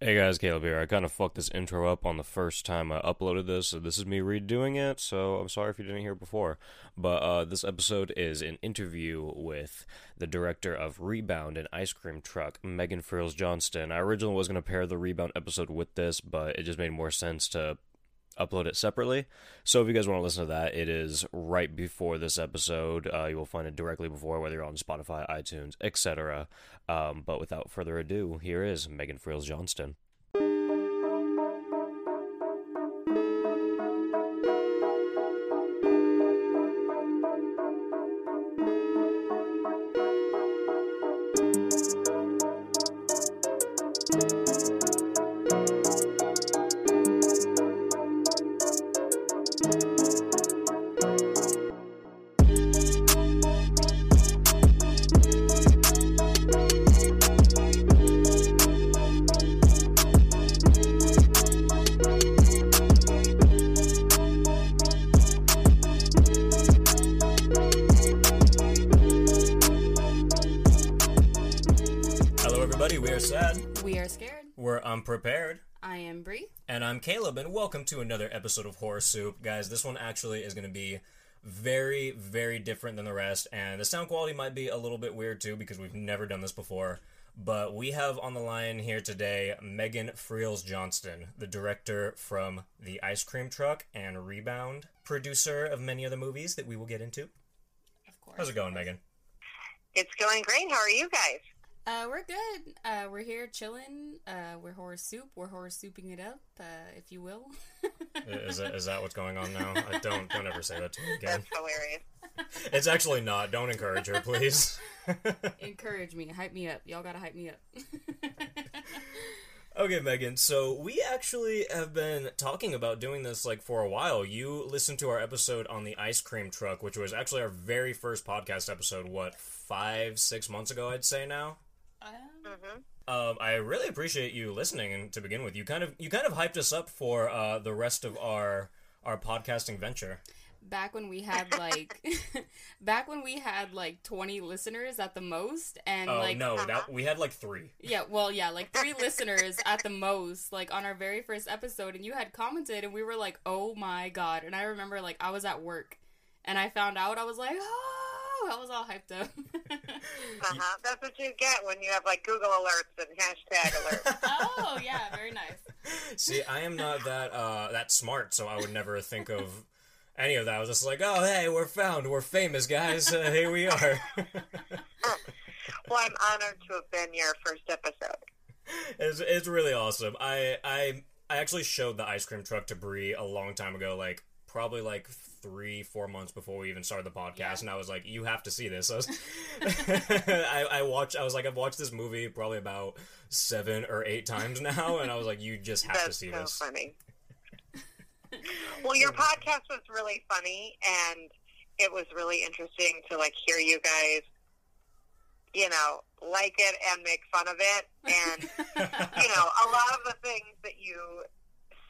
Hey guys, Caleb here. I kind of fucked this intro up on the first time I uploaded this, so this is me redoing it, so I'm sorry if you didn't hear before. But uh, this episode is an interview with the director of Rebound and Ice Cream Truck, Megan Freels Johnston. I originally was going to pair the Rebound episode with this, but it just made more sense to upload it separately. So if you guys want to listen to that, it is right before this episode. Uh, you will find it directly before, whether you're on Spotify, iTunes, etc. Um, but without further ado, here is Megan Freels Johnston. And welcome to another episode of Horror Soup. Guys, this one actually is going to be very, very different than the rest, and the sound quality might be a little bit weird too because we've never done this before. But we have on the line here today Megan Freels Johnston, the director from The Ice Cream Truck and Rebound, producer of many other movies that we will get into. Of course. How's it going, Megan? It's going great. How are you guys? Uh, we're good. Uh, we're here chilling. Uh, we're horror soup. We're horror souping it up, uh, if you will. Is that, is that what's going on now? I don't don't ever say that to me again. That's hilarious. It's actually not. Don't encourage her, please. Encourage me. Hype me up. Y'all gotta hype me up. Okay, Megan. So we actually have been talking about doing this like for a while. You listened to our episode on the ice cream truck, which was actually our very first podcast episode. What five, six months ago? I'd say now. Hmm Um, I really appreciate you listening. And to begin with, you kind of you kind of hyped us up for uh, the rest of our our podcasting venture. back when we had like, back when we had like 20 listeners at the most, and Oh like, no, that we had like three. yeah, well, yeah, like three listeners at the most, like on our very first episode, and you had commented, and we were like, oh my god. And I remember like I was at work, and I found out, I was like, oh, I was all hyped up. Uh-huh. That's what you get when you have like Google alerts and hashtag alerts. oh yeah, very nice. See, I am not that uh, that smart, so I would never think of any of that. I was just like, oh hey, we're found, we're famous, guys. Uh, here we are. well, I'm honored to have been your first episode. it's it's really awesome. I I I actually showed the ice cream truck to Bree a long time ago, like probably like three four months before we even started the podcast, Yeah. and I was like, you have to see this. I was, I, I watched. I was like, I've watched this movie probably about seven or eight times now, and I was like, you just have to see so this. funny. well, your podcast was really funny, and it was really interesting to like hear you guys, you know, like it and make fun of it, and you know, a lot of the things that you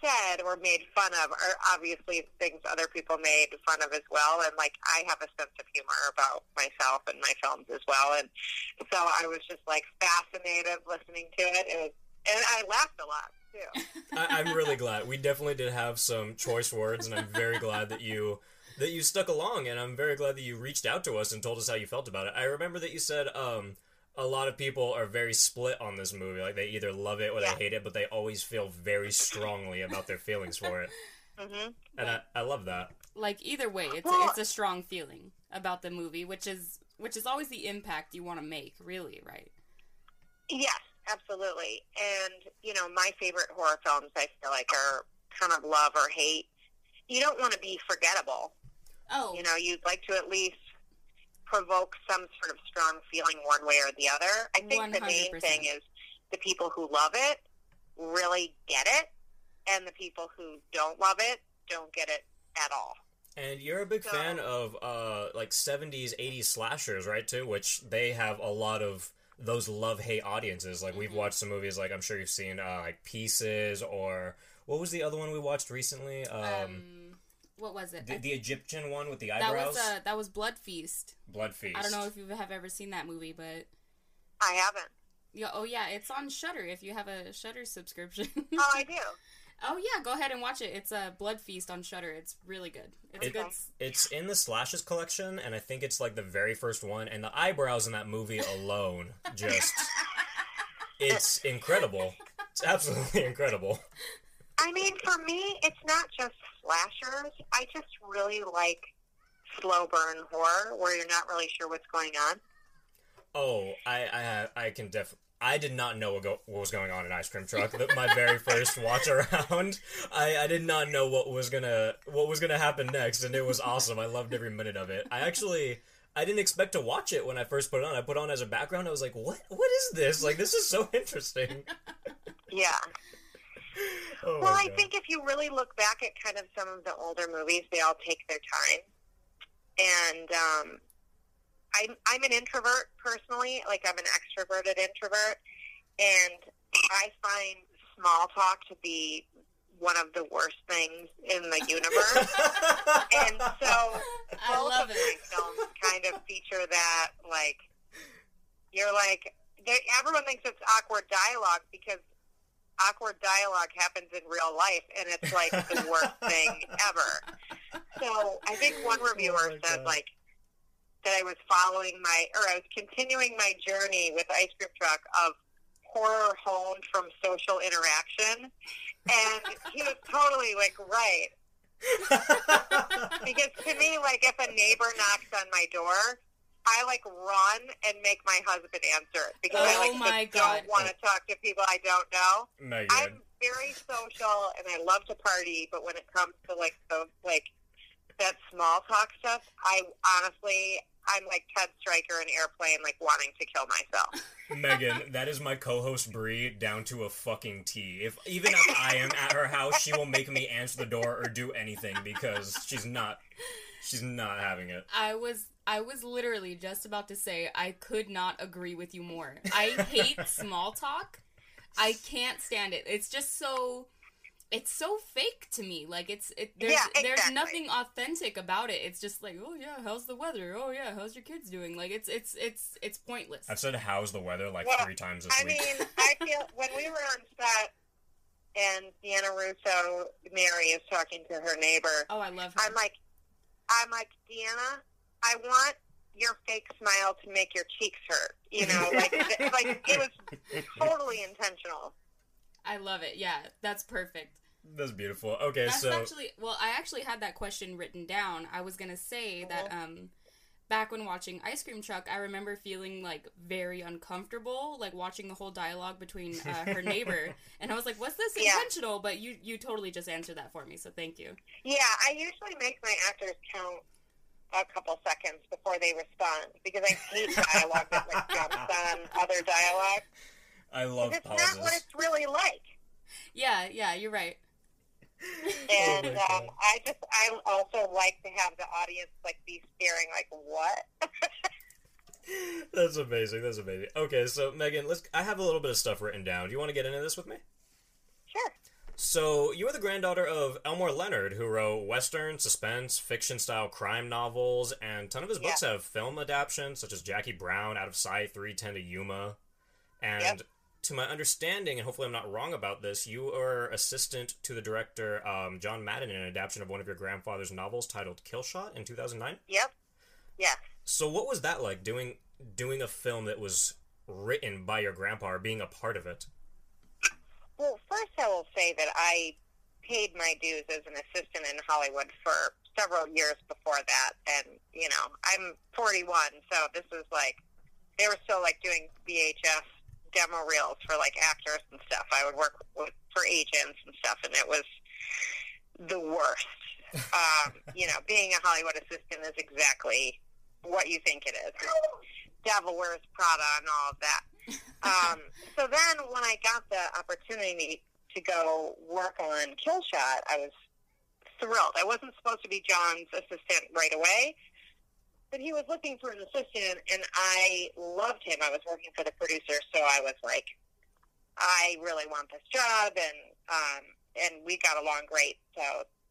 said or made fun of are obviously things other people made fun of as well. And like, I have a sense of humor about myself and my films as well. And so I was just like fascinated listening to it. It was, and I laughed a lot too. I, I'm really glad. We definitely did have some choice words, and I'm very glad that you that you stuck along, and I'm very glad that you reached out to us and told us how you felt about it. I remember that you said um, a lot of people are very split on this movie. Like they either love it or Yeah. they hate it, but they always feel very strongly about their feelings for it, hmm and I, I love that. like either way, it's Well- it's a strong feeling about the movie, which is which is always the impact you want to make, really, right? Yes, absolutely. And, you know, my favorite horror films, I feel like, are kind of love or hate. You don't want to be forgettable. Oh, You know, you'd like to at least provoke some sort of strong feeling one way or the other. I think the main thing is the people who love it really get it, and the people who don't love it don't get it at all. And you're a big So- fan of uh like 70s, 80s slashers, right? Too, which they have a lot of those love hate audiences. Like we've Mhm. watched some movies, like I'm sure you've seen, uh, like Pieces, or what was the other one we watched recently? Um, Um, what was it? the, the Egyptian one with the eyebrows. that eyebrows, was uh, that was Blood Feast. Blood Feast. I don't know if you have ever seen that movie, but I haven't. yeah, oh yeah, it's on Shudder. If you have a Shudder subscription. Oh, I do. oh yeah, go ahead and watch it. It's a Blood Feast on Shudder. It's really good. It's It- good. It's in the slashes collection, and I think it's like the very first one. And the eyebrows in that movie alone, just it's incredible. It's absolutely incredible. I mean, for me, it's not just slashers. I just really like slow burn horror where you're not really sure what's going on. Oh, I I I can def. I did not know what, go- what was going on in Ice Cream Truck. My very first watch around, I, I did not know what was gonna what was gonna happen next, and it was awesome. I loved every minute of it. I actually I didn't expect to watch it when I first put it on. I put it on as a background. I was like, what What is this? Like this is so interesting. Yeah. Oh Well, I God. think if you really look back at kind of some of the older movies, they all take their time. And um, I'm I'm an introvert personally. Like I'm an extroverted introvert, and I find small talk to be one of the worst things in the universe. and so I both love of it. my films kind of feature that. Like you're like everyone thinks it's awkward dialogue because awkward dialogue happens in real life, and it's like the worst thing ever. So I think one reviewer Oh said God. like that I was following my or I was continuing my journey with Ice Cream Truck of horror honed from social interaction, and he was totally like right because to me, like if a neighbor knocks on my door. I like run and make my husband answer it because I Oh like my God. don't want to talk to people I don't know. Megan. I'm very social and I love to party, but when it comes to like the like that small talk stuff, I honestly I'm like Ted Striker in Airplane, like wanting to kill myself. Megan, that is my co-host Bree down to a fucking T. If even if I am at her house, she will make me answer the door or do anything because she's not she's not having it. I was I was literally just about to say I could not agree with you more. I hate small talk. I can't stand it. It's just so it's so fake to me. Like it's it there's Yeah, there's nothing authentic about it. It's just like, "Oh yeah, how's the weather? Oh yeah, how's your kids doing?" Like it's it's it's it's pointless. I've said how's the weather like Well, three times this I week. mean, I feel when we were on set and Deanna Russo, Mary is talking to her neighbor. oh, I love her. I'm like, I'm like Deanna, I want your fake smile to make your cheeks hurt. You know, like like it was totally intentional. I love it. Yeah, that's perfect. That's beautiful. Okay, That's so actually well, I actually had that question written down. I was gonna say that Uh-huh. um back when watching Ice Cream Truck, I remember feeling like very uncomfortable, like watching the whole dialogue between uh, her neighbor, and I was like, "Was this Yeah. intentional?" But you you totally just answered that for me, so thank you. Yeah, I usually make my actors count a couple seconds before they respond because I hate dialogue that like jumps on other dialogue. I love It's pauses. not what it's really like. Yeah, yeah, you're right. And Oh um, I just, I also like to have the audience like be staring like, what? That's amazing. That's amazing. Okay, so Megan, let's. I have a little bit of stuff written down. Do you want to get into this with me? Sure. So you are the granddaughter of Elmore Leonard, who wrote western, suspense, fiction-style crime novels, and a ton of his books have film adaptations, such as Jackie Brown, Out of Sight, 310 to Yuma. And Yep. to my understanding, and hopefully I'm not wrong about this, you are assistant to the director um, John Madden in an adaptation of one of your grandfather's novels titled Kill Shot in 2009. Yep. Yes. So what was that like doing doing a film that was written by your grandpa or being a part of it? Well, first I will say that I paid my dues as an assistant in Hollywood for several years before that, and you know I'm 41, so this is like they were still like doing VHS demo reels for like actors and stuff. I would work with for agents and stuff, and it was the worst. um, you know, being a Hollywood assistant is exactly what you think it is. Devil wears Prada and all of that. Um, so then when I got the opportunity to go work on Killshot, I was thrilled. I wasn't supposed to be John's assistant right away, but he was looking for an assistant, and I loved him. I was working for the producer, so I was like, I really want this job, and um, and we got along great. So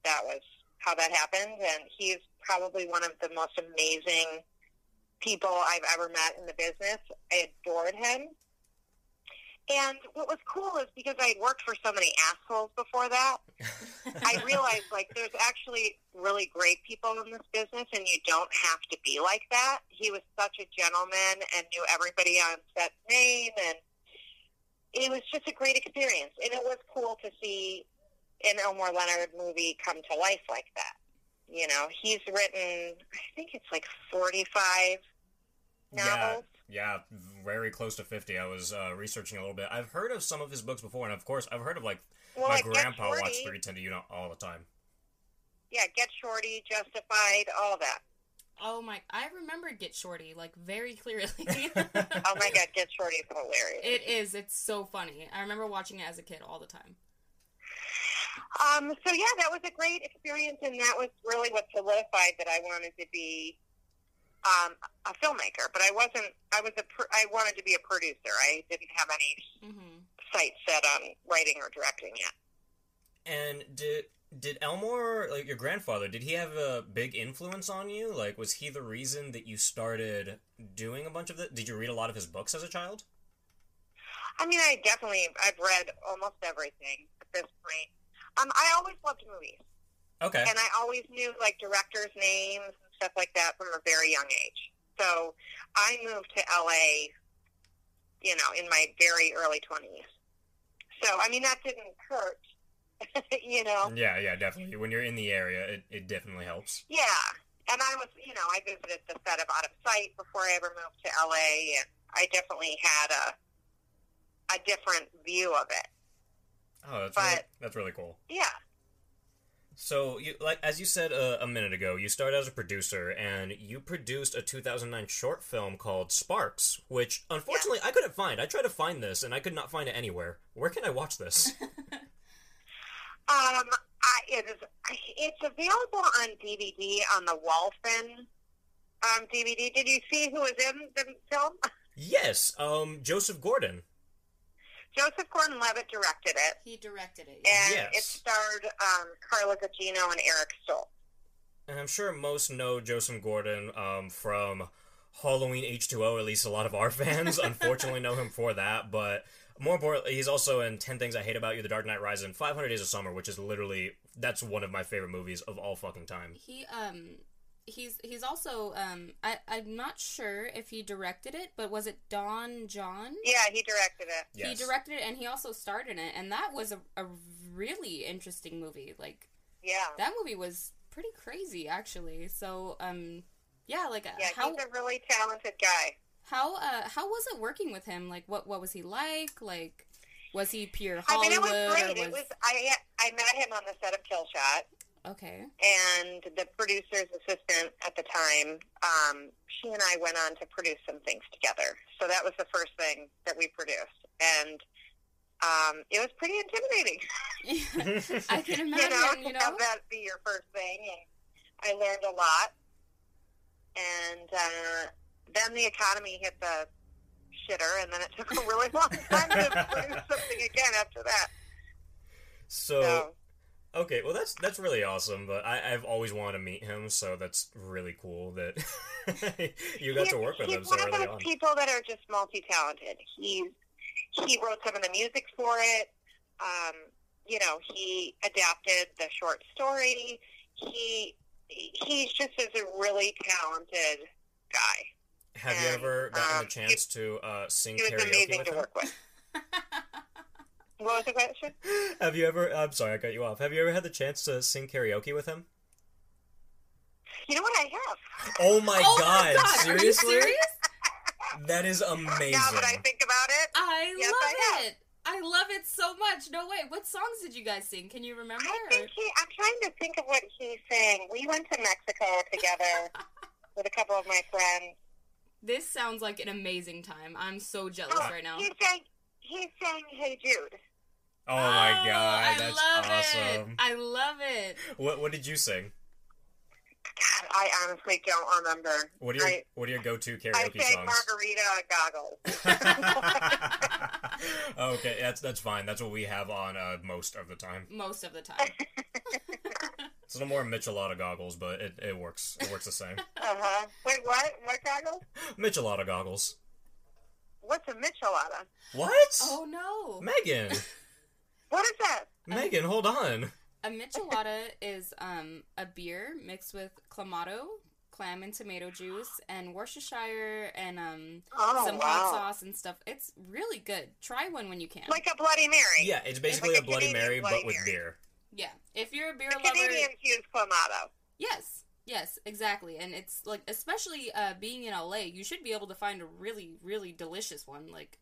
that was how that happened, and he's probably one of the most amazing people I've ever met in the business. I adored him. And what was cool is because I had worked for so many assholes before that, I realized like there's actually really great people in this business, and you don't have to be like that. He was such a gentleman and knew everybody on set's name, and it was just a great experience. And it was cool to see an Elmore Leonard movie come to life like that. You know, he's written, I think it's like 45 novels. Yeah, yeah very close to 50. I was uh, researching a little bit. I've heard of some of his books before, and of course, I've heard of, like, Well, my like, grandpa Shorty. watched 310 to Unit all the time. Yeah, Get Shorty, Justified, all that. Oh my! I remember Get Shorty like very clearly. Oh my God, Get Shorty is hilarious. It is. It's so funny. I remember watching it as a kid all the time. Um, so yeah, that was a great experience, and that was really what solidified that I wanted to be um, a filmmaker. But I wasn't. I was a. Pr- I wanted to be a producer. I didn't have any hmm sights set on writing or directing yet. And did did Elmore, like your grandfather, did he have a big influence on you? Like, was he the reason that you started doing a bunch of it? Did you read a lot of his books as a child? I mean, I definitely. I've read almost everything at this point. Um, I always loved movies, Okay. and I always knew like directors' names and stuff like that from a very young age. So I moved to LA, you know, in my very early twenties. So I mean, that didn't hurt, you know. Yeah, yeah, definitely. When you're in the area, it, it definitely helps. Yeah, and I was, you know, I visited the set of Out of Sight before I ever moved to LA, and I definitely had a a different view of it. Oh, that's really, that's really cool. Yeah. So, you like as you said uh, a minute ago, you started as a producer, and you produced a 2009 short film called Sparks, which unfortunately I couldn't find. I tried to find this, and I could not find it anywhere. Where can I watch this? Um, I, it is. It's available on DVD on the Walfen um, DVD. Did you see who was in the film? yes, um, Joseph Gordon. Joseph Gordon-Levitt directed it, He directed it. and Yes. it starred um, Carla Gugino and Eric Stoltz. And I'm sure most know Joseph Gordon um, from Halloween H2O, at least a lot of our fans unfortunately know him for that, but more importantly, he's also in 10 Things I Hate About You, The Dark Knight Rises, and 500 Days of Summer, which is literally, that's one of my favorite movies of all fucking time. He um he's he's also um I I'm not sure if he directed it, but was it Don John? Yeah, he directed it. Yes. He directed it and he also starred in it, and that was a, a really interesting movie. Like Yeah. that movie was pretty crazy, actually. So um yeah, like uh, Yeah, how he's a really talented guy. how uh how was it working with him? Like what what was he like? Like was he pure Hollywood? I mean, Hollywood? it was great. or It was. I I met him on the set of Killshot, okay. and the producer's assistant at the time. Um, she and I went on to produce some things together. So that was the first thing that we produced, and um, it was pretty intimidating. I can you imagine, know, you know. have that be your first thing, and I learned a lot. And uh, then the economy hit the shitter, and then it took a really long time to produce something again after that. So, So. Okay, well, that's that's really awesome, but I, I've always wanted to meet him, so that's really cool that you got He's- to work with him so one early of those on. people that are just multi-talented. He's he wrote some of the music for it. Um, you know, he adapted the short story. He he's just is a really talented guy. Have you ever gotten um, a chance to uh, sing He was karaoke amazing with to him? work with. What was the question? Have you ever? I'm sorry, I cut you off. Have you ever had the chance to sing karaoke with him? You know what I have. Oh my oh god! my god! Seriously? Are you serious? That is amazing. Now that I think about it, I Yes, love I have. it. I love it so much. No way. What songs did you guys sing? Can you remember? I think he, I'm trying to think of what he sang. We went to Mexico together with a couple of my friends. This sounds like an amazing time. I'm so jealous Oh, right now. He's saying, he's saying, "Hey Jude." Oh my Oh, god, I that's love awesome. It. I love it. What what did you sing? God, I honestly don't remember. What are your I, what are your go to karaoke I karaoke sang songs? margarita goggles. okay, that's that's fine. That's what we have on uh, most of the time. Most of the time. It's a little more Michelada goggles, but it, it works. It works the same. uh huh. Wait, what? What goggles? Michelada goggles. What's a michelada? What? oh no. Megan, What is that? Megan, hold on. A michelada is um a beer mixed with clamato, clam and tomato juice, and Worcestershire and um Oh some wow! hot sauce and stuff. It's really good. Try one when you can. Like a Bloody Mary. Yeah, it's basically like a a Bloody Canadian Mary, Bloody but with Mary. beer. yeah. If you're a beer The lover, Canadians use clamato. yes. Yes, exactly. And it's like especially uh being in LA, you should be able to find a really really delicious one like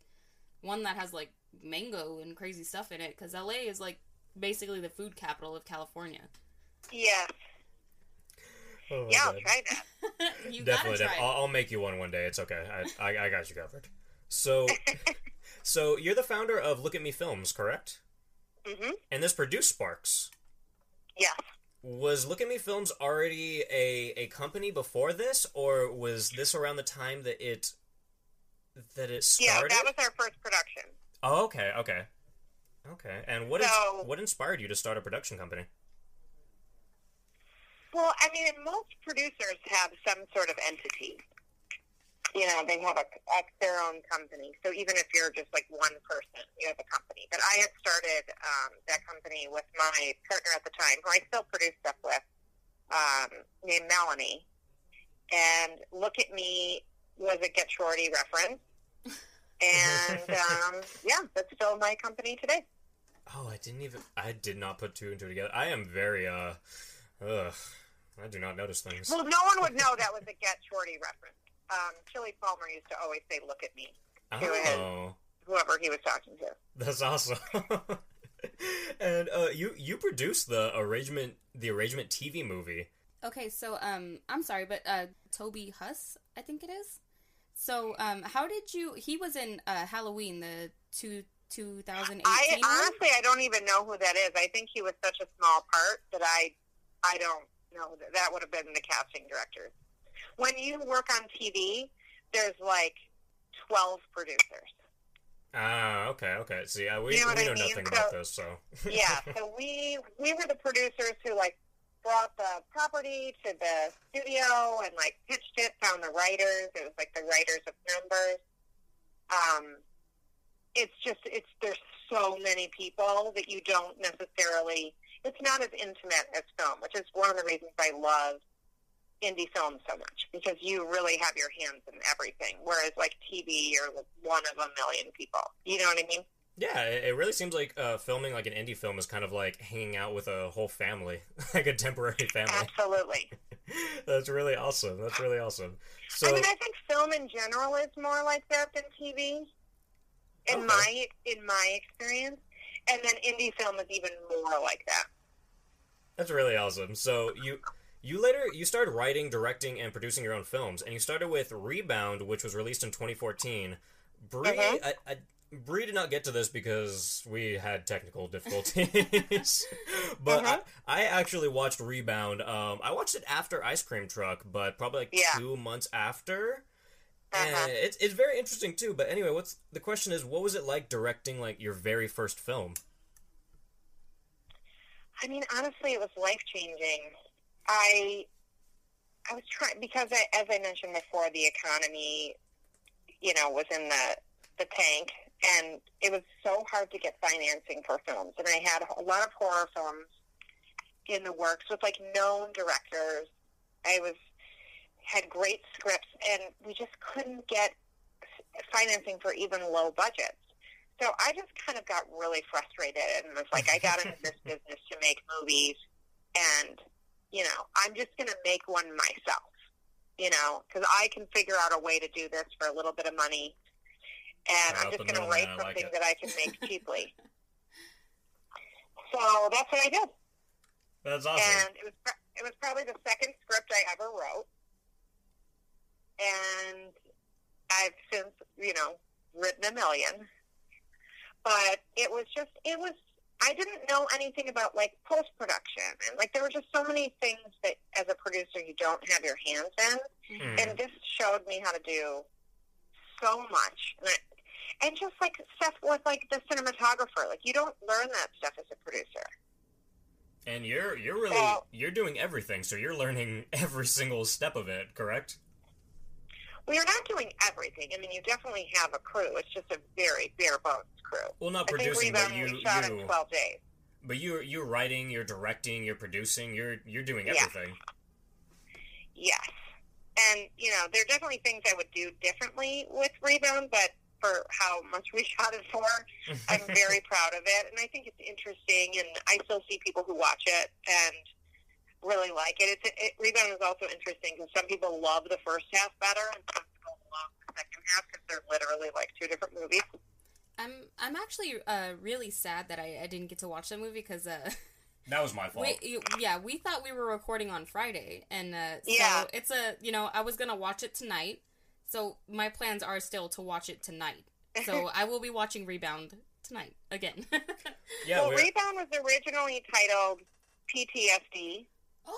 one that has like mango and crazy stuff in it cuz LA is like basically the food capital of California. Yes. Oh, my Yeah, I'll God. try that. you Definitely, gotta try def- it. I'll, I'll make you one one day. It's okay. I, I, I got you covered. So, so you're the founder of Look at Me Films, correct? Mm-hmm. And this produced Sparks. Yes. Was Look at Me Films already a, a company before this, or was this around the time that it that it started? Yeah, that was our first production. Oh, okay, okay, okay. And what is So- what inspired you to start a production company? Well, I mean, most producers have some sort of entity. You know, they have a, a their own company. So even if you're just like one person, you have a company. But I had started um, that company with my partner at the time, who I still produce stuff with, um, named Melanie. And Look at Me was a Get Shorty reference. And um, yeah, that's still my company today. Oh, I didn't even. I did not put two and two together. I am very uh, ugh. I do not notice things. Well, no one would know that was a Get Shorty reference. Um, Chili Palmer used to always say, "Look at me," go ahead. Oh, whoever he was talking to. that's awesome. and uh, you you produced the arrangement the arrangement TV movie. Okay, so um, I'm sorry, but uh, Toby Huss, I think it is. So um, how did you? He was in uh, Halloween, the two 2018 I one? honestly, I don't even know who that is. I think he was such a small part that I, I don't know. That, that would have been the casting director. When you work on TV, there's like twelve producers. Ah, okay, okay. See, uh, we, You know what we I know mean? nothing So- about this, so Yeah, so we we were the producers who like brought the property to the studio and like pitched it, found the writers. It was like the writers of numbers. Um, it's just it's there's so many people that you don't necessarily. It's not as intimate as film, which is one of the reasons I love indie film so much because you really have your hands in everything. Whereas like TV, you're one of a million people. You know what I mean? Yeah, it, really seems like uh, filming like an indie film is kind of like hanging out with a whole family, like a temporary family. Absolutely. That's really awesome. That's really awesome. So, I mean, I think film in general is more like that than TV. In Okay. my in my experience, and then indie film is even more like that. That's really awesome. So you you later you started writing, directing, and producing your own films, and you started with Rebound, which was released in 2014. Bree, Mhm. I, I, Bree did not get to this because we had technical difficulties. but Mhm. I, I actually watched Rebound. Um, I watched it after Ice Cream Truck, but probably like Yeah. two months after. Uh-huh. And it's it's very interesting too. But anyway, what's the question is, what was it like directing like your very first film? I mean, honestly, it was life changing. I I was trying because, I, as I mentioned before, the economy, you know, was in the the tank, and it was so hard to get financing for films. And I had a lot of horror films in the works with like known directors. I was had great scripts, and we just couldn't get financing for even low budgets. So I just kind of got really frustrated and was like, I got into this business to make movies, and you know, I'm just going to make one myself. You know, because I can figure out a way to do this for a little bit of money, and I'm just going to write like something that I can make cheaply. So that's what I did, That's awesome. and it was pr- it was probably the second script I ever wrote, and I've since, you know, written a million. But it was just, it was, I didn't know anything about like post production. And like there were just so many things that as a producer you don't have your hands in. Hmm. And this showed me how to do so much. And, I, and just like stuff with like the cinematographer. Like you don't learn that stuff as a producer. And you're you're really Well- you're doing everything, so you're learning every single step of it, correct? We are not doing everything. I mean, you definitely have a crew. It's just a very bare bones crew. Well, not I producing, but you we shot in you 12 days. but you you're writing, you're directing, you're producing, you're you're doing everything. Yes. And, you know, there are definitely things I would do differently with Rebound, but for how much we shot it for, I'm very proud of it. And I think it's interesting, and I still see people who watch it and really like it. It's, it Rebound is also interesting because some people love the first half better, and some people love the second half because they're literally like two different movies. I'm I'm actually uh, really sad that I, I didn't get to watch that movie because uh, that was my fault. we yeah we thought we were recording on Friday and uh, so Yeah. it's a you know I was gonna watch it tonight so my plans are still to watch it tonight so I will be watching Rebound tonight again. yeah, well, we're, Rebound was originally titled PTSD.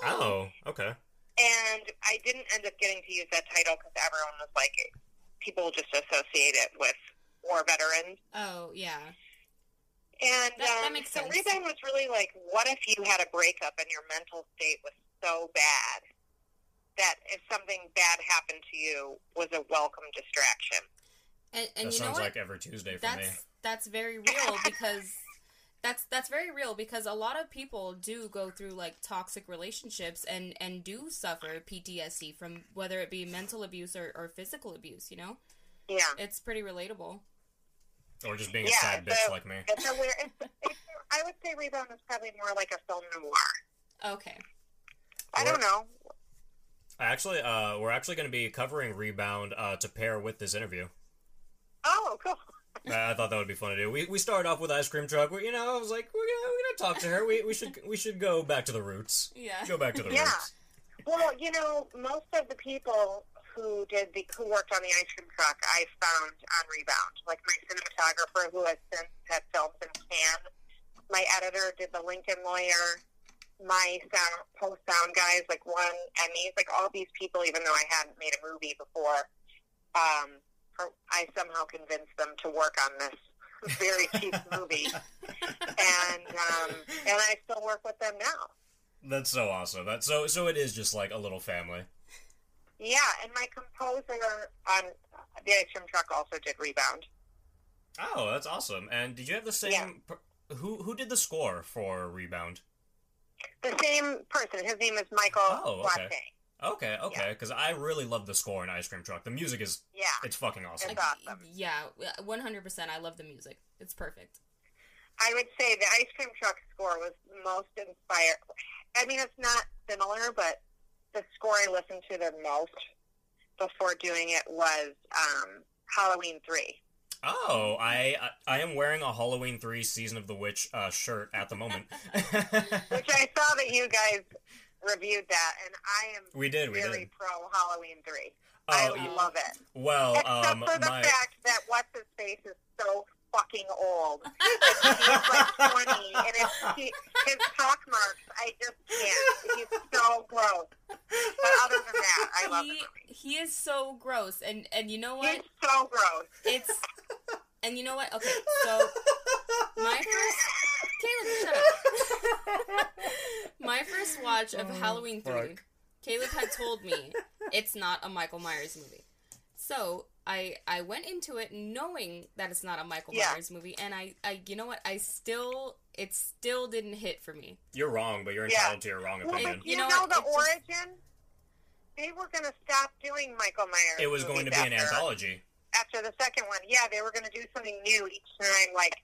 Oh, okay. And I didn't end up getting to use that title because everyone was like, people just associate it with war veterans. oh yeah And That- that um, makes so sense. Rebound was really like, what if you had a breakup and your mental state was so bad that if something bad happened to you was a welcome distraction? and, and that you know sounds what like every Tuesday for that's me. that's very real because that's that's very real because a lot of people do go through like toxic relationships and and do suffer PTSD from whether it be mental abuse or, or physical abuse. You know, Yeah. it's pretty relatable. Or just being a Yeah, sad bitch so- like me. It's a weird, it's, it's, I would say Rebound is probably more like a film noir. Okay. I don't know. Actually, uh, we're actually going to be covering Rebound uh, to pair with this interview. Oh, cool. I I thought that would be fun to do. We we started off with ice cream truck. We, you know, I was like, we're gonna we're gonna talk to her. We we should we should go back to the roots. Yeah. Go back to the roots. Yeah. roots. Well, you know, most of the people who did the who worked on the ice cream truck, I found on Rebound. Like my cinematographer, who has since had films in Cannes. My editor did the Lincoln Lawyer. My sound post sound guys, like won Emmys. Like all these people, even though I hadn't made a movie before, um, I somehow convinced them to work on this very cheap movie, and um, and I still work with them now. That's so awesome. That so so it is just like a little family. Yeah, and my composer on the ice cream truck also did Rebound. Oh, that's awesome. And did you have the same? Yeah. who who did the score for Rebound? The same person. His name is Michael Oh, okay. Latte. Okay, okay, because I really love the score in Ice Cream Truck. The music is Yeah. it's fucking awesome. It's awesome. Yeah, one hundred percent. I love the music. It's perfect. I would say the ice cream truck score was most inspired. I mean, it's not similar, but the score I listened to the most before doing it was um, Halloween 3. Oh, I I I am wearing a Halloween three season of the witch uh, shirt at the moment. Which I saw that you guys reviewed that, and I am we did, we very did. pro Halloween 3. Oh, I y- love it. well, Except um, for the my fact that what's his face is so fucking old. And he's like twenty, and his he, his pock marks, I just can't. He's so gross. But other than that, I love the he movie. he is so gross, and and you know what? He's so gross. It's and you know what? Okay, so my first Caleb, shut up. my first watch of oh, Halloween three, Oh, fuck. Caleb had told me it's not a Michael Myers movie. So I I went into it knowing that it's not a Michael Yeah. Myers movie, and I, I you know what? I still it still didn't hit for me. You're wrong, but you're Yeah. entitled to your wrong opinion. but You you, know know, what? the It just- origin? They were going to stop doing Michael Myers. It was going to be an after, anthology. After the second one, yeah, they were going to do something new each time, like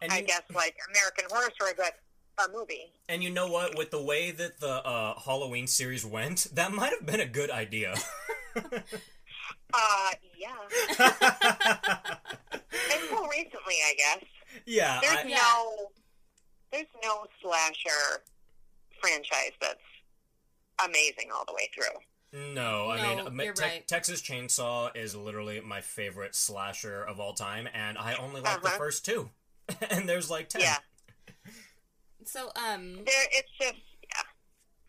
And I you, guess like American Horror Story, but a movie. and you know what? With the way that the uh, Halloween series went, that might have been a good idea. Uh, yeah. Until recently, I guess. yeah, There's I, Yeah. no, there's no slasher franchise that's amazing all the way through. No, I No, mean, you're Te- right. Texas Chainsaw is literally my favorite slasher of all time, and I only like the Uh-huh. first two. and there's like ten. Yeah. So, um, There, it's just yeah.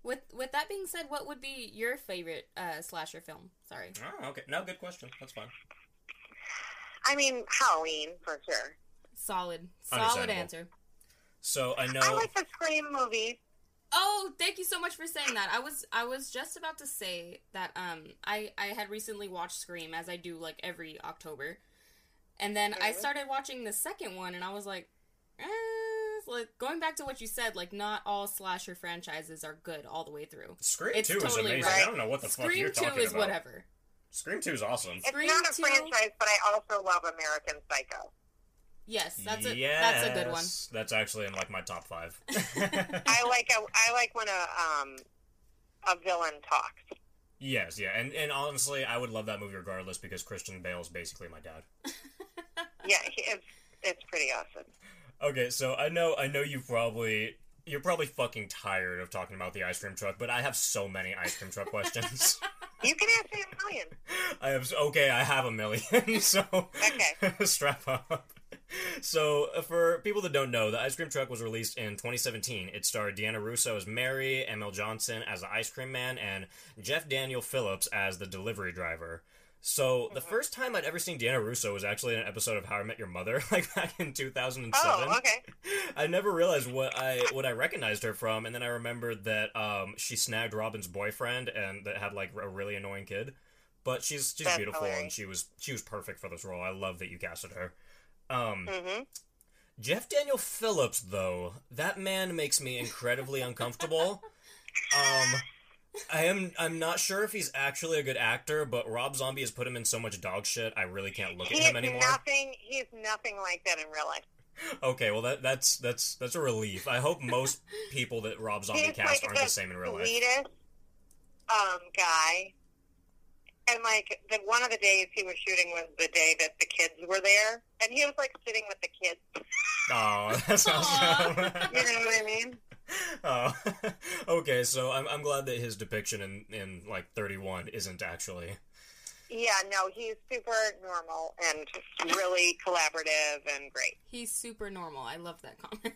with with that being said, what would be your favorite uh, slasher film? Sorry. Oh, okay. No, good question. That's fine. I mean, Halloween for sure. Solid, solid answer. So I know. I like the Scream movies. Oh, thank you so much for saying that. I was I was just about to say that um I I had recently watched Scream as I do like every October. And then I started watching the second one and I was like eh, like going back to what you said like not all slasher franchises are good all the way through. Scream It's Two totally is amazing. right. I don't know what the fuck you're talking about. Scream 2 is about. whatever. Scream Two is awesome. It's Scream not a 2 franchise, but I also love American Psycho. Yes, that's a yes, that's a good one. That's actually in like my top five. I like a, I like when a um a villain talks. yes, yeah, and and honestly, I would love that movie regardless because Christian Bale is basically my dad. Yeah, he, it's it's pretty awesome. Okay, so I know I know you probably you're probably fucking tired of talking about the ice cream truck, but I have so many ice cream truck questions. You can ask me a million. I have okay, I have a million, so Okay. strap up. So, uh, for people that don't know, the Ice Cream Truck was released in 2017. It starred Deanna Russo as Mary, Emil Johnsen as the Ice Cream Man, and Jeff Daniel Phillips as the delivery driver. So, the first time I'd ever seen Deanna Russo was actually in an episode of How I Met Your Mother, like back in 2007. Oh, okay. I never realized what I what I recognized her from, and then I remembered that um, she snagged Robin's boyfriend and that had like a really annoying kid. But she's she's That's beautiful and she was she was perfect for this role. I love that you casted her. Um, hmm Jeff Daniel Phillips, though, that man makes me incredibly uncomfortable. Um, I am I'm not sure if he's actually a good actor, but Rob Zombie has put him in so much dog shit. I really can't look at him anymore. nothing. He's nothing like that in real life. Okay, well that that's that's that's a relief. I hope most people that Rob Zombie He's cast like aren't the the same in real life. sweetest um guy. And like the one of the days he was shooting was the day that the kids were there, and he was like sitting with the kids. Oh, that's Aw. awesome. You know what I mean? oh, okay. So I'm I'm glad that his depiction in in like 31 isn't actually. Yeah, no, he's super normal and really collaborative and great. He's super normal. I love that comment.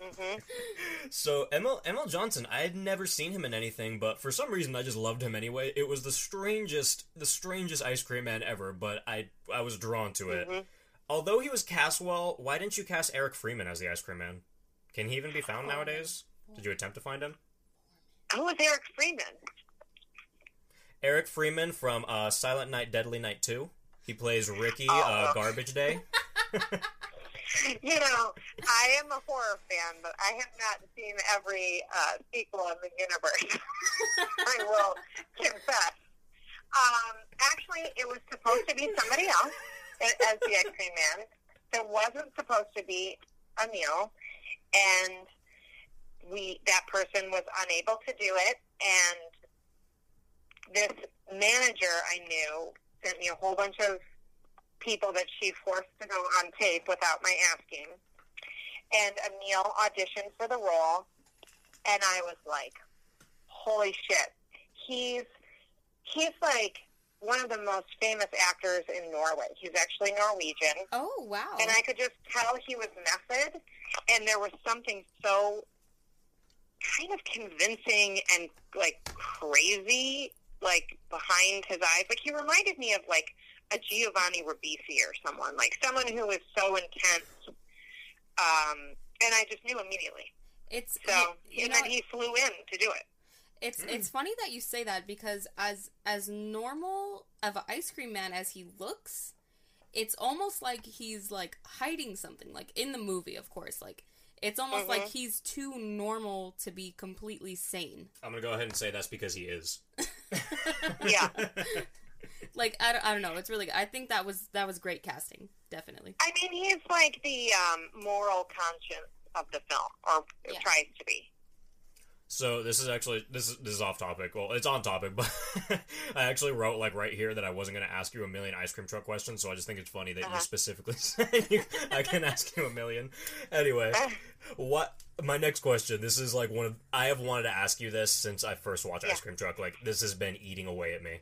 So Emil Emil Johnsen, I had never seen him in anything, but for some reason I just loved him anyway. It was the strangest the strangest ice cream man ever, but I I was drawn to it. Mhm. Although he was cast well, why didn't you cast Eric Freeman as the ice cream man? Can he even be found nowadays? Did you attempt to find him? Who was Eric Freeman? Eric Freeman from uh, Silent Night, Deadly Night 2. He plays Ricky, Oh. uh, Garbage Day. You know, I am a horror fan, but I have not seen every uh, sequel in the universe. I will confess. Um, actually, it was supposed to be somebody else as the Cream Man. There wasn't supposed to be Emil, and we that person was unable to do it. And this manager I knew sent me a whole bunch of people that she forced to go on tape without my asking. And Emil auditioned for the role, and I was like, "Holy shit!" He's he's like one of the most famous actors in Norway. He's actually Norwegian, oh wow. and I could just tell he was method, and there was something so kind of convincing and like crazy, like behind his eyes. Like he reminded me of like a Giovanni Ribisi or someone, like someone who is so intense. Um, and I just knew immediately. it's So, you, you and know, then he flew in to do it. It's Hmm. it's funny that you say that because as as normal of an ice cream man as he looks, it's almost like he's like hiding something. Like in the movie, of course, like it's almost Mhm. like he's too normal to be completely sane. I'm gonna go ahead and say that's because he is. Yeah. Like I don't, I don't know. It's really. I think that was that was great casting. Definitely. I mean, he's like the um, moral conscience of the film, or Yeah. tries to be. So this is actually this is this is off topic. Well, it's on topic, but I actually wrote like right here that I wasn't gonna ask you a million ice cream truck questions. So I just think it's funny that you Uh-huh. specifically said you, I can ask you a million. Anyway, what my next question this is like one of i have wanted to ask you this since i first watched Yeah. ice cream truck like this has been eating away at me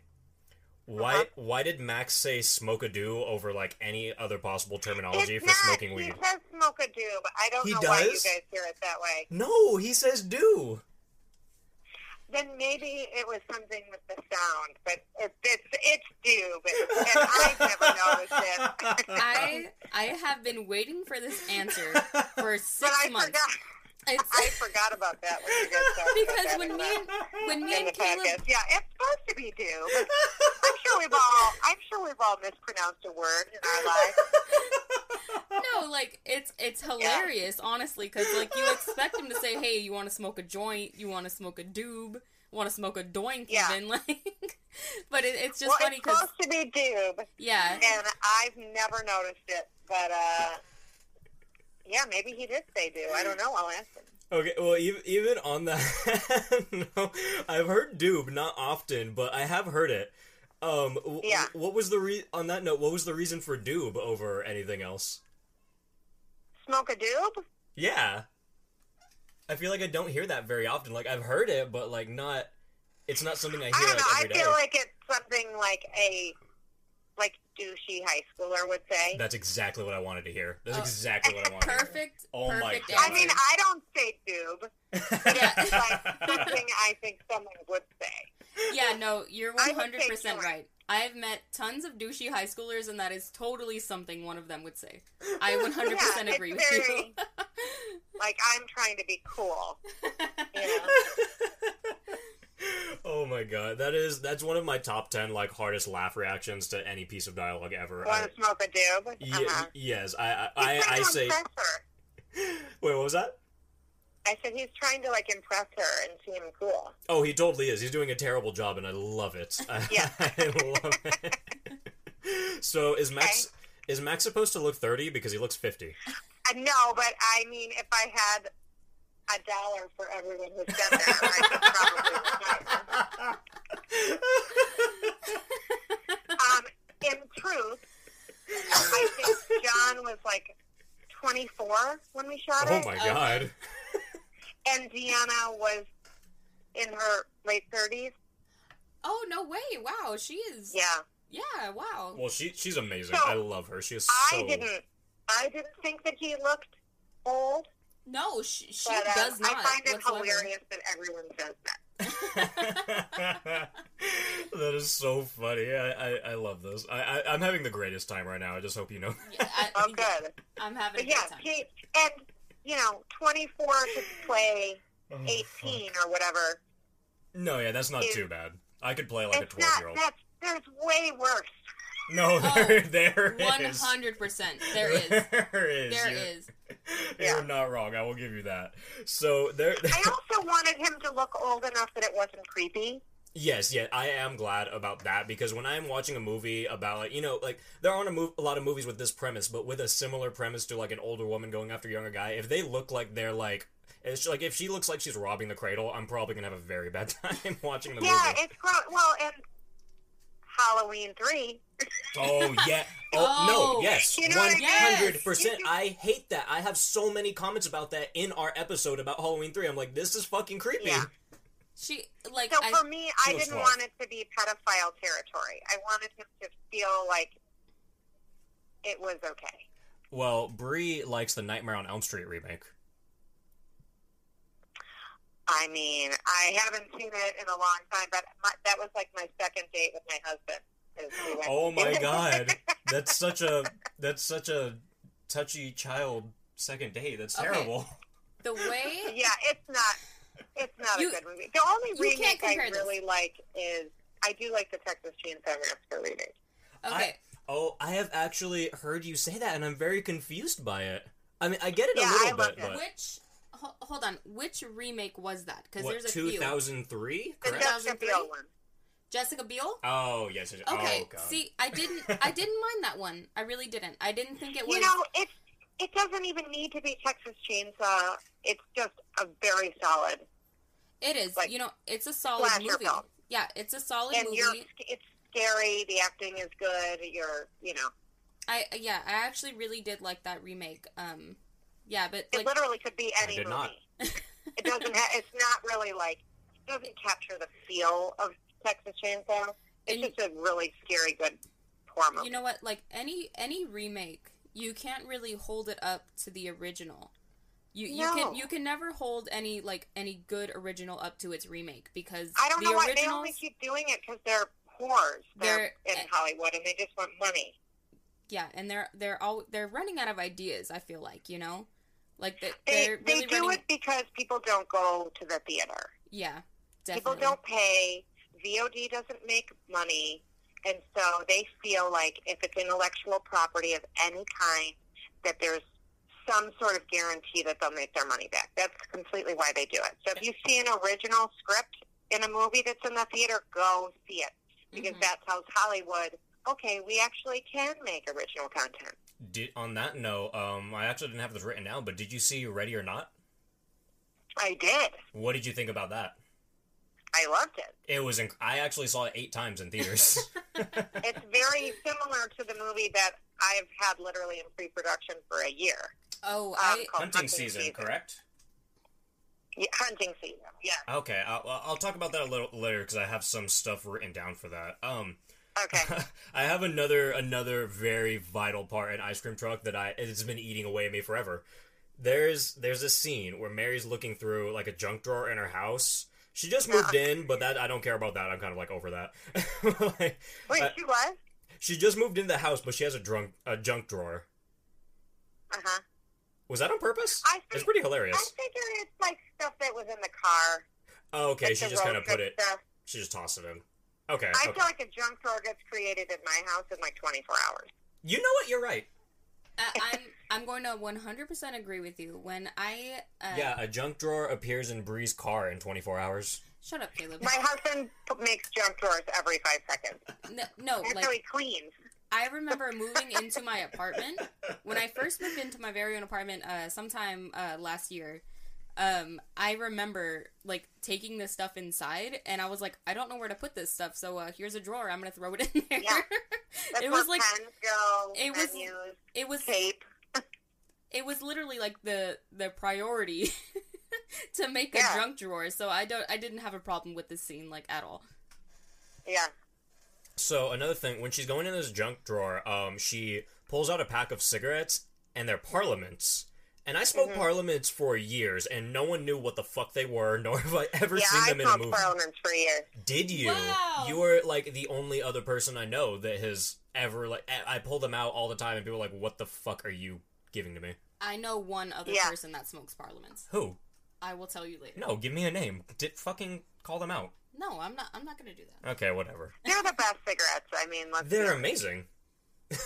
why Uh-huh. why did max say smoke a do over like any other possible terminology It's for not. smoking He weed says smoke a do, but I don't He know why you guys hear it that way. no he says do Then maybe it was something with the sound, but it, it's it's do, but I've never noticed it. I I have been waiting for this answer for but six I months. forgot. I forgot about that when you guys because when me and when me and Caleb podcast. Yeah, it's supposed to be. But I'm sure we've all I'm sure we've all mispronounced a word in our life. no, like it's it's hilarious, honestly, because like you expect him to say, "Hey, you want to smoke a joint? You want to smoke a doob? Want to smoke a doink?" Yeah. Even like, but it, it's just well, funny it's because supposed to be do, yeah, and I've never noticed it. But uh, yeah, maybe he did say do. I don't know. I'll ask him. Okay, well, even, even on that, no, I've heard "doob" not often, but I have heard it. Um, w- Yeah. What was the re- on that note? What was the reason for "doob" over anything else? Smoke a doob? Yeah, I feel like I don't hear that very often. Like I've heard it, but like not. It's not something I hear I don't like know. I every day. feel like it's something like a like douchey high schooler would say. That's exactly what I wanted to hear. That's Oh. exactly what I wanted. to hear. perfect, Oh my God. I mean, I don't say doob. yeah, It's like something I think someone would say. yeah, no, you're I one would hundred say percent right. I've met tons of douchey high schoolers, and that is totally something one of them would say. I one hundred percent agree with it's you. Like I'm trying to be cool. You know? Oh my god, that is that's one of my top ten like hardest laugh reactions to any piece of dialogue ever. Want to smoke a doob? Uh-huh. yes, I I, He's I, I say. Wait, what was that? I said he's trying to like impress her and seem cool. Oh, he totally is. He's doing a terrible job, and I love it. I, Yeah. I love it. so is Max is Max supposed to look thirty because he looks fifty? Uh, no, but I mean, if I had a dollar for everyone who said that, I could probably retire. Um, in truth, I think John was like 24 when we shot it. Oh my god! and Deanna was in her late 30s. oh no way! Wow, she is. Yeah, Yeah, wow. Well, she she's amazing. So, I love her. She is so. I didn't. I didn't think that he looked old, No, she, she but uh, does not. I find it whatsoever. hilarious that everyone says that. that is so funny. I, I, I love this. I, I I'm having the greatest time right now. I just hope you know. Yeah, I, Oh, good. I'm having a But good yeah, time. he and you know, 24 to play Oh, 18 or whatever. No, yeah, that's not Is- too bad. I could play like a 12 year old. That's there's way worse. No, Oh, there there One is. hundred percent. There is. There is. There You're- is. You're Yeah. not wrong. I will give you that. So there. I also wanted him to look old enough that it wasn't creepy. Yes, yeah, I am glad about that because when I'm watching a movie about like you know like there aren't a, mov- a lot of movies with this premise, but with a similar premise to like an older woman going after a younger guy, if they look like they're like it's like if she looks like she's robbing the cradle, I'm probably gonna have a very bad time watching the Yeah, movie. Yeah, it's gross. Well, and Halloween three. Oh yeah. Oh, Oh, no. Oh. Yes. you know One what I mean? hundred percent. I hate that. I have so many comments about that in our episode about Halloween three. I'm like, this is fucking creepy. Yeah. She like So I, for me, I didn't rough. want it to be pedophile territory. I wanted him to feel like it was okay. Well, Bree likes the Nightmare on Elm Street remake. I mean, I haven't seen it in a long time, but my, that was like my second date with my husband. we Oh my god, that's such a that's such a touchy child second date. That's Okay. terrible. the way yeah, it's not. It's not You- a good movie. The only you can't remake I compare this. really like is I do like the Texas Chainsaw Massacre remake. okay. Oh, I have actually heard you say that, and I'm very confused by it. I mean, I get it Yeah, a I little loved bit, it. but Which ho- hold on, which remake was that? Because there's a few. 2003? The Correct. Jessica Biel one. Jessica Biel. Oh yes. yes, Okay. Oh god. See, I didn't. I didn't mind that one. I really didn't. I didn't think it was. You know, it's it doesn't even need to be Texas Chainsaw. It's just a very solid, it is. like, you know, it's a solid movie. film. Yeah, it's a solid and movie. you're it's scary. The acting is good. You're you know I yeah, I actually really did like that remake. Um, Yeah, but It like literally could be any did movie. not. It doesn't. Ha- it's not really like. It doesn't capture the feel of Texas Chainsaw. It's And- just a really scary good horror movie. you know what? Like any any remake, you can't really hold it up to the original. You you No. can you can never hold any like any good original up to its remake because I don't the know why they originals only keep doing it because they're whores. They're, They're- in eh, Hollywood and they just want money. yeah, and they're they're all they're running out of ideas. I feel like you know, like they, They they're they do running. it because people don't go to the theater. Yeah, People don't pay. VOD doesn't make money, and so they feel like if it's intellectual property of any kind, that there's some sort of guarantee that they'll make their money back. That's completely why they do it. So if you see an original script in a movie that's in the theater, go see it because Mhm. that tells Hollywood, okay, we actually can make original content. Did, on that note, um, I actually didn't have this written down, but did you see Ready or Not? I did. What did you think about that? I loved it. It was. Inc- I actually saw it eight times in theaters. It's very similar to the movie that I've had literally in pre-production for a year. Oh, Um, I called Hunting season, correct? Yeah, hunting season. Yeah. Okay, I'll, I'll talk about that a little later because I have some stuff written down for that. Um, Okay. I have another another very vital part in Ice Cream Truck that I it's been eating away at me forever. There's there's a scene where Mary's looking through like a junk drawer in her house. She just moved in, but that I don't care about that. I'm kind of like over that. Like, Wait, uh, she was? she just moved into the house, but she has a drunk a junk drawer. Uh huh. Was that on purpose? I it's pretty hilarious. I figure it's like stuff that was in the car. Oh, okay, Like she just kind of put it. Stuff. She just tossed it in. Okay. I okay. feel like a junk drawer gets created in my house in like 24 hours. You know what? You're right. I- I'm I'm going to 100% agree with you. When I uh, Yeah, a junk drawer appears in Bree's car in 24 hours. shut up, Caleb. My husband makes junk drawers every five seconds. No, no That's like how he cleans. I remember moving into my apartment when I first moved into my very own apartment uh, sometime uh, last year. Um, I remember like taking this stuff inside, and I was like, I don't know where to put this stuff, so uh, here's a drawer. I'm gonna throw it in there. Yeah. That's it was like pens go, it was- menus, it was tape. it was literally like the the priority to make a junk drawer. So I don't I didn't have a problem with this scene like at all. Yeah. So another thing, when she's going in this junk drawer, um, she pulls out a pack of cigarettes, and they're Parliaments. And I smoked Mm-hmm. Parliaments for years, and no one knew what the fuck they were, nor have I ever Yeah, seen I them in a smoked movie. parliaments for years. Did you? Wow. You were like the only other person I know that has ever like. I I pull them out all the time, and people are like, "What the fuck are you giving to me?" I know one other Yeah. person that smokes parliaments. Who? I will tell you later. No, give me a name. Did fucking call them out? No, I'm not. I'm not gonna do that. Okay, whatever. They're the best cigarettes. I mean, let's They're be amazing.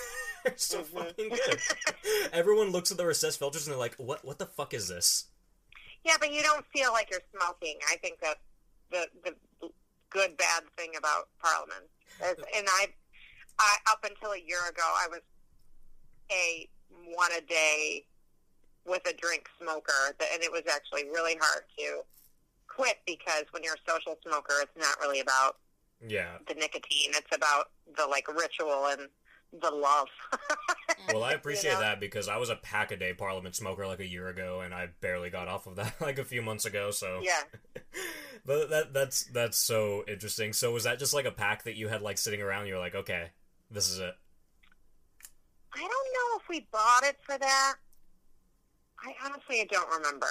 they're so Mhm. fucking good. Everyone looks at the recessed filters and they're like, "What? What the fuck is this?" Yeah, but you don't feel like you're smoking. I think that's the the good bad thing about Parliament. Is- And I, I up until a year ago, I was a one a day with a drink smoker, and it was actually really hard to quit because when you're a social smoker, it's not really about Yeah. the nicotine; it's about the like ritual and the love. Well, I appreciate know? that because I was a pack a day Parliament smoker like a year ago, and I barely got off of that like a few months ago. So yeah. but that that's that's so interesting. So was that just like a pack that you had like sitting around? You were like, okay, this is it. I don't know if we bought it for that. I honestly don't remember.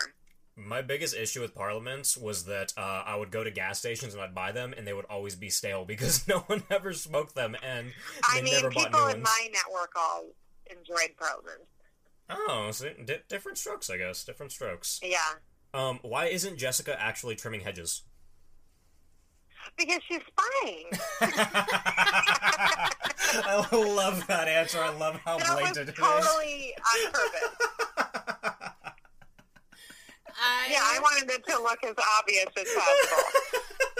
My biggest issue with Parliaments was that uh, I would go to gas stations and I'd buy them, and they would always be stale because no one ever smoked them, and they I mean, people in ones. my network all enjoyed Parliament. Oh, so di- different strokes, I guess. Different strokes. Yeah, Um, why isn't Jessica actually trimming hedges? because she's spying. I love that answer. I love how that was blatant it is. totally on purpose. I Yeah, I wanted it to look as obvious as possible.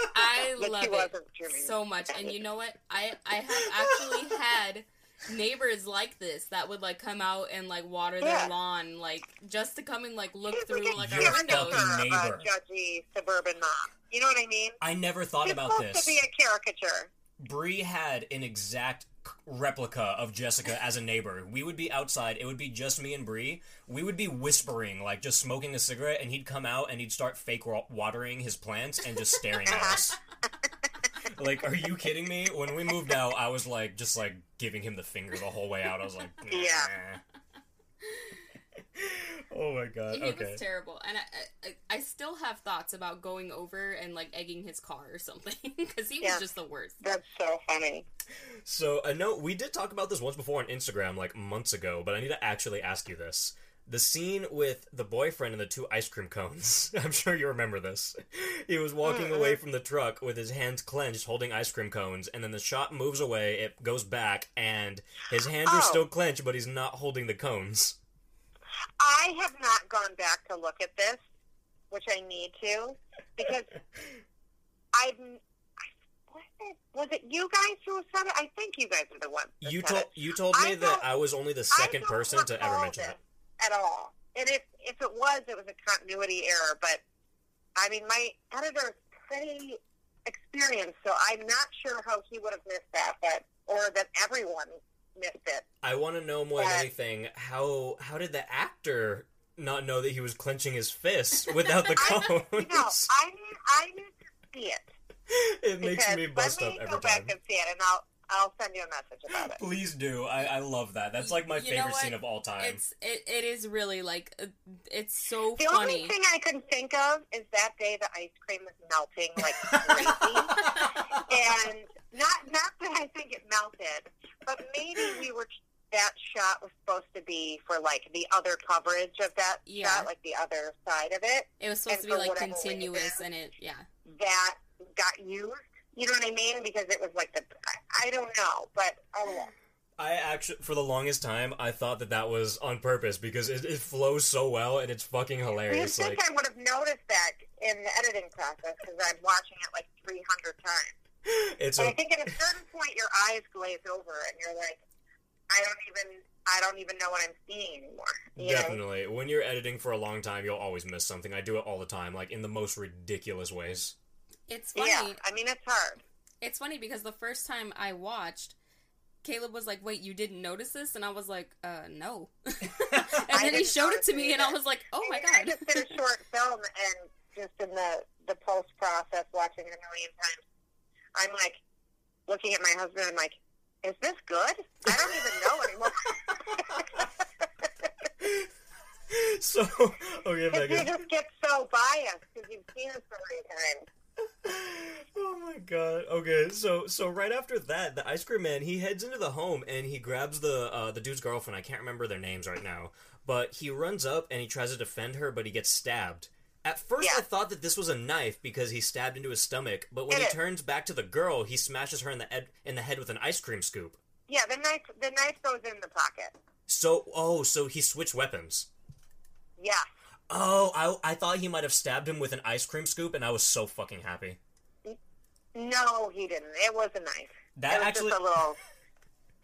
I But love it so much. And you know what? I I have actually had neighbors like this that would like come out and like water their Yeah. lawn like just to come and like look She's through like like a our You're windows. fucking uh, neighbor. a judgy suburban mom. You know what I mean? I never thought She's about supposed this. to be a caricature. Bree had an exact replica of Jessica as a neighbor. We would be outside. It would be just me and Bree. We would be whispering, like just smoking a cigarette, and he'd come out and he'd start fake watering his plants and just staring at us. like, are you kidding me? When we moved out, I was like, just like giving him the finger the whole way out. I was like, Yeah. "Nah." oh my god. He Okay. was terrible, and I, I, I still have thoughts about going over and like egging his car or something because he was just the worst. That's so funny. So I know we did talk about this once before on Instagram, like months ago, but I need to actually ask you this. The scene with the boyfriend and the two ice cream cones. I'm sure you remember this. He was walking away from the truck with his hands clenched, holding ice cream cones, and then the shot moves away, it goes back, and his hands are Oh. still clenched, but he's not holding the cones. I have not gone back to look at this, which I need to, because I've. Was it, was it you guys who said it? I think you guys are the ones. You told it. you told me I that I was only the second person to ever mention it. at all. And if if it was, it was a continuity error. But I mean, my editor is pretty experienced, so I'm not sure how he would have missed that, but or that everyone missed it. I want to know more than Uh, anything how how did the actor not know that he was clenching his fists without the I, cones? you know, I need I need to see it. it makes me bust up every time. let up me every go back time. and see it, and I'll I'll send you a message about it. Please do. I, I love that. That's like my You favorite scene of all time. It's it, it is really like uh, it's so The funny. The only thing I can think of is that day the ice cream was melting like crazy. and not not that I think it melted, but maybe we were that shot was supposed to be for like the other coverage of that Yeah. shot, like the other side of it. it was supposed and to be like continuous, reason- and it yeah. That got used. You know what I mean? Because it was like the I, I don't know, but oh well. I actually, for the longest time, I thought that that was on purpose because it, it flows so well and it's fucking You hilarious. think Like, I would have noticed that in the editing process because I'm watching it like 300 times. It's And I a, think at a certain point your eyes glaze over and you're like, I don't even, I don't even know what I'm seeing anymore. You know? definitely when you're editing for a long time, you'll always miss something. I do it all the time, like in the most ridiculous ways. It's funny. Yeah, I mean it's hard. It's funny because the first time I watched, Caleb was like, "Wait, you didn't notice this?" And I was like, "Uh, no." and then he showed it to me, it and I was like, "Oh my And I god!" just did a short film and just in the the post process, watching it a million times, I'm like looking at my husband. I'm like, is this good? I don't even know anymore. so, okay, Because you just get so biased because you've seen it so many times. oh my god. Okay, so so right after that, the ice cream man he heads into the home and he grabs the uh, the dude's girlfriend. I can't remember their names right now, but he runs up and he tries to defend her, but he gets stabbed. At first, I thought that this was a knife because he stabbed into his stomach, but when It he is. turns back to the girl, he smashes her in the ed- in the head with an ice cream scoop. Yeah, the knife the knife goes in the pocket. So, oh, so he switched weapons. Yeah. Oh, I I thought he might have stabbed him with an ice cream scoop, and I was so fucking happy. No, he didn't. It was a knife. That was actually- just a little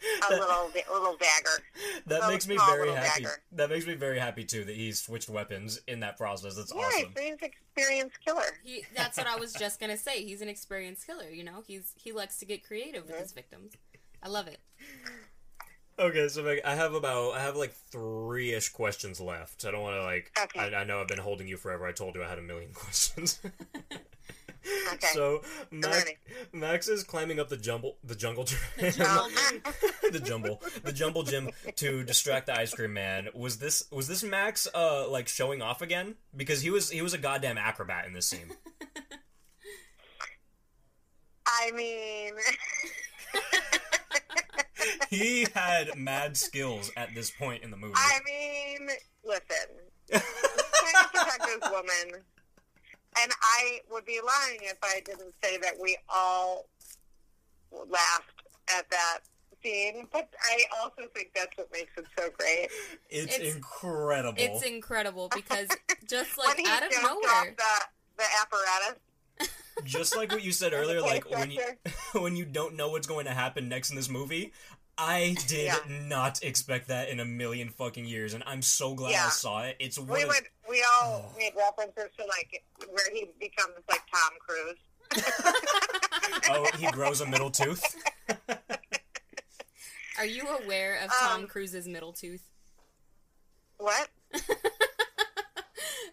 a That- little a little dagger. That A makes me very happy. dagger. That makes me very happy too that he switched weapons in that process. That's Yeah, awesome. he's an experienced killer. He, that's what I was just gonna say. He's an experienced killer. You know, he's he likes to get creative with his victims. I love it. Okay, so like, I have about I have like three ish questions left. I don't want to like. Okay. I, I know I've been holding you forever. I told you I had a million questions. Okay. So Max. Max is climbing up the jumble the jungle gym Um, the jumble the jumble gym to distract the ice cream man. Was this was this Max uh like showing off again? Because he was he was a goddamn acrobat in this scene. I mean, he had mad skills at this point in the movie. I mean, listen. Trying to protect this woman, and I would be lying if I didn't say that we all laughed at that scene. But I also think that's what makes it so great. it's, It's- incredible. It's incredible because just when like he out of jumped nowhere, off the the apparatus. Just like what you said earlier, like when you when you don't know what's going to happen next in this movie. I did Yeah. not expect that in a million fucking years, and I'm so glad I saw it. It's one We of, would we all made references to like where he becomes like Tom Cruise. oh, he grows a middle tooth. Are you aware of Tom Um, Cruise's middle tooth? What?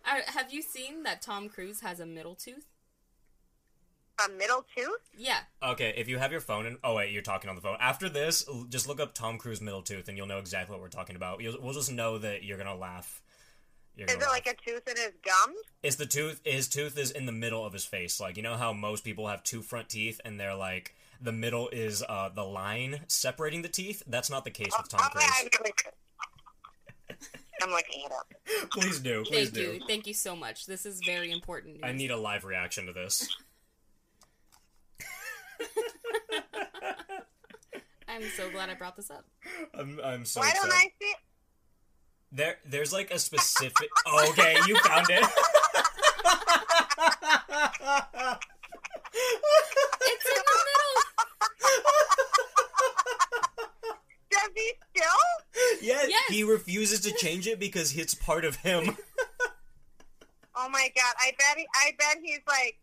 Are, have you seen that Tom Cruise has a middle tooth? A middle tooth? Yeah. Okay, if you have your phone and oh wait, you're talking on the phone. After this, just look up Tom Cruise middle tooth, and you'll know exactly what we're talking about. You'll, we'll just know that you're gonna laugh. You're Is gonna it like a tooth in his gums? It's the tooth. His tooth is in the middle of his face. Like you know how most people have two front teeth, and they're like the middle is uh, the line separating the teeth. That's not the case with Tom Cruise. I'm looking- I'm looking it up. Please do. Please Thank do. you. Thank you so much. This is very important news. I need a live reaction to this. I'm so glad I brought this up. I'm, I'm so Why excited. don't I see it? There, there's like a specific. oh, okay, you found it. It's in the Does he still? yes, Yes. he refuses to change it because it's part of him. Oh my god! I bet. He, I bet he's like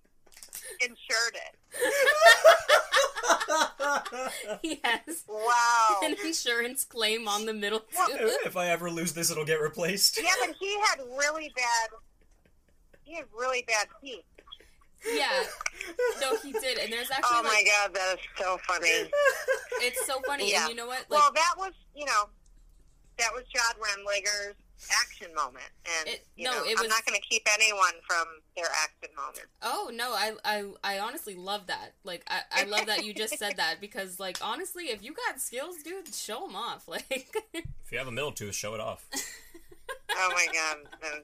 insured it. middle. he has Wow. an insurance claim on the middle Well, tooth. if I ever lose this, it'll get replaced. Yeah, but he had really bad. He had really bad teeth. Yeah. No, he did. And there's actually Oh my like god, that is so funny. it's so funny. Yeah. And you know what? Like well, that was you know, that was John Redlinger's action moment, and It- you no, know, it I'm not going to keep anyone from their action moment. Oh no, I I I honestly love that. Like I I love that you just said that because like honestly, if you got skills, dude, show them off. Like If you have a middle tooth, show it off. Oh my god.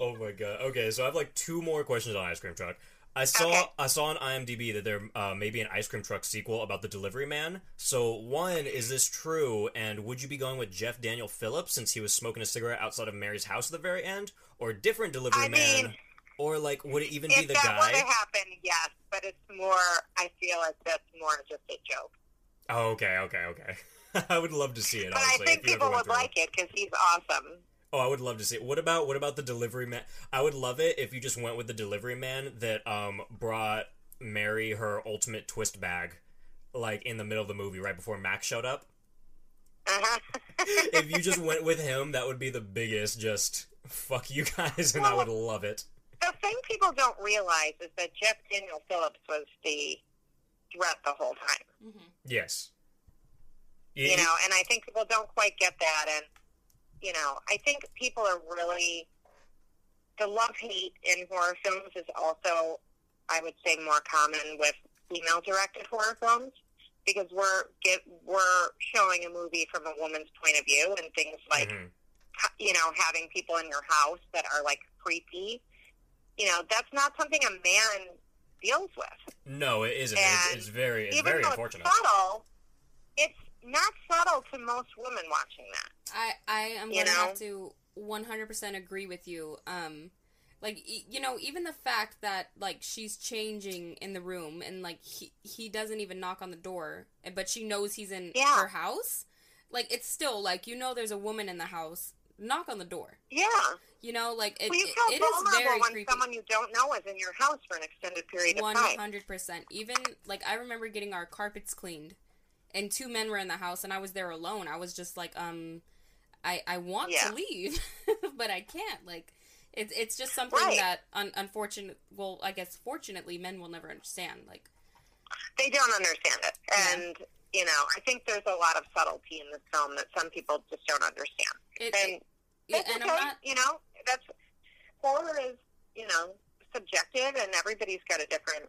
Oh my god. Okay, so I have like two more questions on Ice Cream Truck. I saw Okay. I saw on IMDb that there uh, may be an Ice Cream Truck sequel about the delivery man. So one, is this true? And would you be going with Jeff Daniel Phillips since he was smoking a cigarette outside of Mary's house at the very end, or a different delivery I man? mean, or like, would it even be If the that guy? were to happen, yes, but it's more. I feel like that's more just a joke. Oh, okay, okay, okay. I would love to see it. But I think if people would like it because he's awesome. Oh, I would love to see it. What about what about the delivery man? I would love it if you just went with the delivery man that um brought Mary her ultimate twist bag, like in the middle of the movie, right before Max showed up. Uh-huh. If you just went with him, that would be the biggest. Just fuck you guys, and I would love it. the thing people don't realize is that Jeff Daniel Phillips was the threat the whole time. Yes. you know and i think people don't quite get that and you know i think people are really the love hate in horror films is also i would say more common with female directed horror films because we're get we're showing a movie from a woman's point of view and things like Mhm. you know having people in your house that are like creepy you know that's not something a man deals with No, it isn't. It's, it's very, it's even very though unfortunate. it's subtle it's not subtle to most women watching that I I am gonna know? have to 100% agree with you. Um, like you know, even the fact that like she's changing in the room and like he he doesn't even knock on the door, but she knows he's in Yeah. her house. Like it's still like you know there's a woman in the house. Knock on the door. yeah You know, like it, well, you it- it is very when creepy. someone you don't know is in your house for an extended period of One time. hundred percent. Even like I remember getting our carpets cleaned, and two men were in the house, and I was there alone. I was just like, um, I I want Yeah. to leave, but I can't. Like, it's it's just something Right. that un- unfortunate. Well, I guess fortunately, men will never understand. Like, They don't understand it, Yeah. and you know, I think there's a lot of subtlety in this film that some people just don't understand. it, And it- yeah, it's and okay, I'm not. you know, that's horror is you know subjective, and everybody's got a different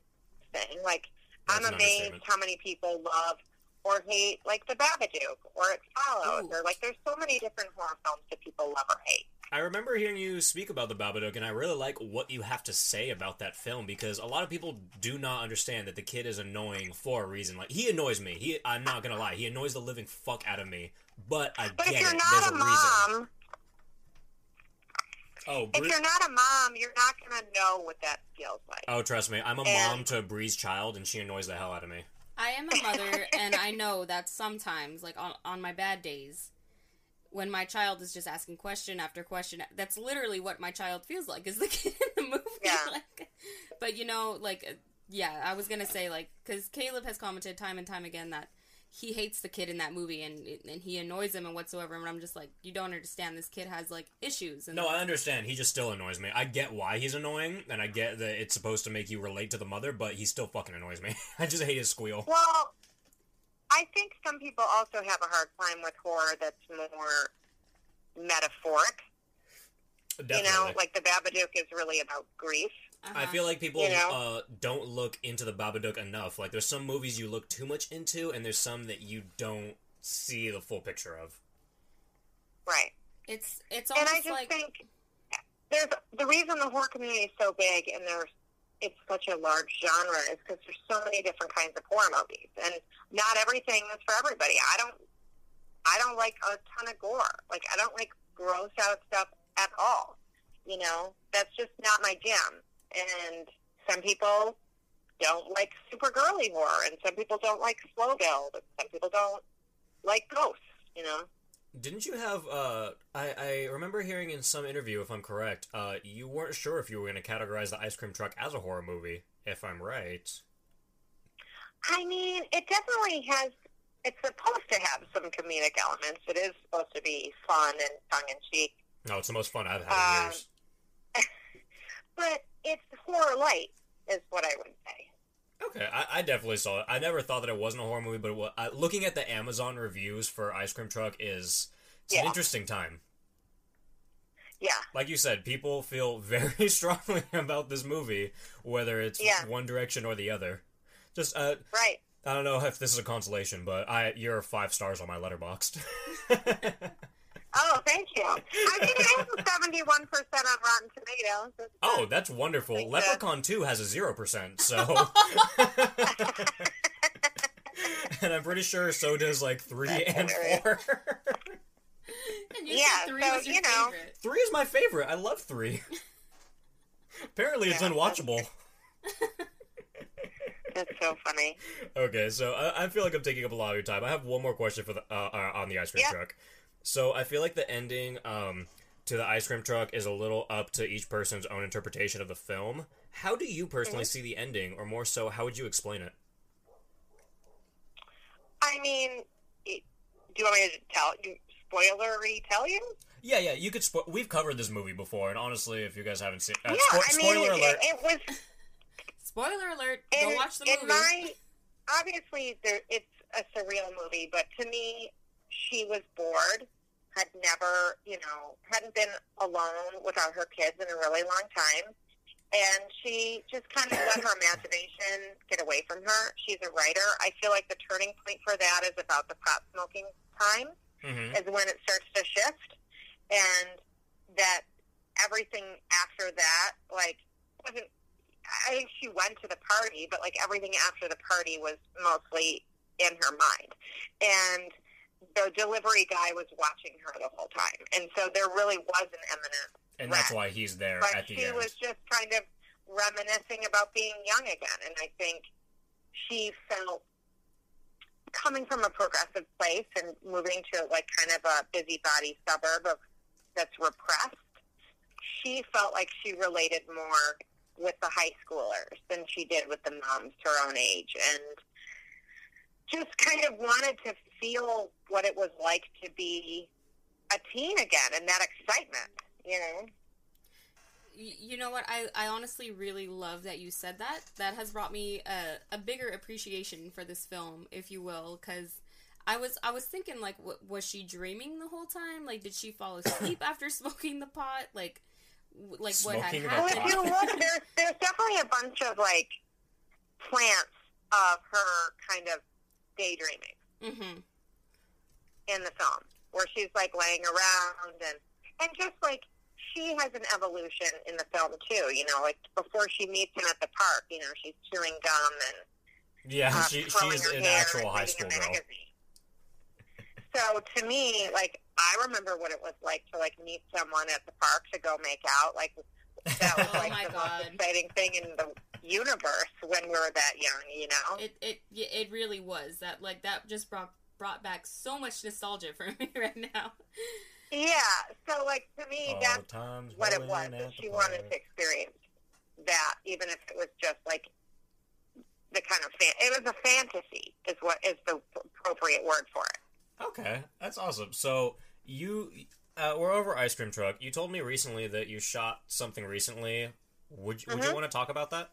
thing. Like That's I'm amazed how many people love or hate like The Babadook or It Follows, Ooh. or like there's so many different horror films that people love or hate. I remember hearing you speak about the Babadook, and I really like what you have to say about that film because a lot of people do not understand that the kid is annoying for a reason. Like he annoys me. He, I'm not gonna lie, he annoys the living fuck out of me. But I But get if you're it. not There's a a reason. mom, Oh, if you're not a mom, you're not gonna know what that feels like. oh, trust me, I'm a And- mom to Bree's child, and she annoys the hell out of me. I am a mother, and I know that sometimes, like on on my bad days, when my child is just asking question after question, that's literally what my child feels like. Is the kid in the movie? Yeah. Like, but you know, like, yeah, I was gonna say like because Caleb has commented time and time again that he hates the kid in that movie and and he annoys him and whatsoever. And I'm just like, you don't understand. This kid has like issues. And No, I understand. He just still annoys me. I get why he's annoying, and I get that it's supposed to make you relate to the mother, but he still fucking annoys me. I just hate his squeal. Well, I think some people also have a hard time with horror that's more metaphoric. Definitely. You know, like the Babadook is really about grief. Uh-huh. I feel like people You know? uh, don't look into the Babadook enough. Like, there's some movies you look too much into, and there's some that you don't see the full picture of. Right. it's it's and I just like think there's the reason the horror community is so big and there's it's such a large genre is because there's so many different kinds of horror movies and not everything is for everybody. I don't I don't like a ton of gore. Like I don't like gross out stuff at all. You know, that's just not my jam. And some people don't like super girly horror and some people don't like slow build and some people don't like ghosts, you know. Didn't you have? Uh, I I remember hearing in some interview, if I'm correct, uh, you weren't sure if you were going to categorize the ice cream truck as a horror movie. If I'm right. I mean, it definitely has. It's supposed to have some comedic elements. It is supposed to be fun and tongue in cheek, No, it's the most fun I've had in Um, years. but it's horror light, is what I would say. Okay, I, I definitely saw it. I never thought that it wasn't a horror movie, but it uh, looking at the Amazon reviews for Ice Cream Truck is it's an interesting time. Yeah, Like you said, people feel very strongly about this movie, whether it's Yeah. one direction or the other. Just uh, right. I don't know if this is a consolation, but I you're five stars on my letterboxd. Oh, thank you. I think it has a seventy-one percent on Rotten Tomatoes. It's, oh, that's wonderful. Thank you. Leprechaun Two has a zero percent, so. and I'm pretty sure so does like three That's and hilarious. four. and you Yeah, three so, was your you know. favorite. three is my favorite. I love three. Apparently, it's unwatchable. That's so funny. Okay, so I, I feel like I'm taking up a lot of your time. I have one more question for the uh, uh, on the ice cream Yeah. truck. So I feel like the ending um, to the ice cream truck is a little up to each person's own interpretation of the film. How do you personally Mm-hmm. see the ending, or more so, how would you explain it? I mean, do you want me to tell you? Spoilery tell you? Yeah, yeah, you could. Spo- we've covered this movie before, and honestly, if you guys haven't seen, uh, yeah, spo- I mean, spoiler it, alert. it was Spoiler alert! in, Go watch the in movie. my obviously there it's a surreal movie, but to me, she was bored, had never, you know, hadn't been alone without her kids in a really long time, and she just kind of let her imagination get away from her. She's a writer. I feel like the turning point for that is about the pot smoking time hmm is when it starts to shift, and that everything after that, like, wasn't. I think she went to the party, but like everything after the party was mostly in her mind, and the delivery guy was watching her the whole time, and so there really was an imminent. And that's why he's there But at the she end. was just kind of reminiscing about being young again, and I think she felt coming from a progressive place and moving to like kind of a busybody suburb of that's repressed. She felt like she related more with the high schoolers than she did with the moms her own age, and just kind of wanted to feel what it was like to be a teen again and that excitement, you know. You know what? I, I honestly really love that you said that. That has brought me a, a bigger appreciation for this film if you will because i was i was thinking like w- was she dreaming the whole time? Like did she fall asleep after smoking the pot? Like w- like what Smoking the had Well, if you look, there's there's definitely a bunch of like plants of her kind of daydreaming. Mm-hmm in the film, where she's like laying around and and just like she has an evolution in the film too. You know, like before she meets him at the park, you know, she's chewing gum and yeah, uh, she, twirling she's her an hair actual and high school girl. magazine. So to me, like I remember what it was like to like meet someone at the park to go make out. Like that was Oh like my the God. most exciting thing in the universe when we were that young. You know? it it it really was that like that just brought brought back so much nostalgia for me right now yeah. So like to me, All that's what it was. That she wanted to experience that, even if it was just like the kind of fan. It was a fantasy, is what is the appropriate word for it. Okay, that's awesome. So you, uh, we're over ice cream truck. You told me recently that you shot something recently. Would you, would you want to talk about that?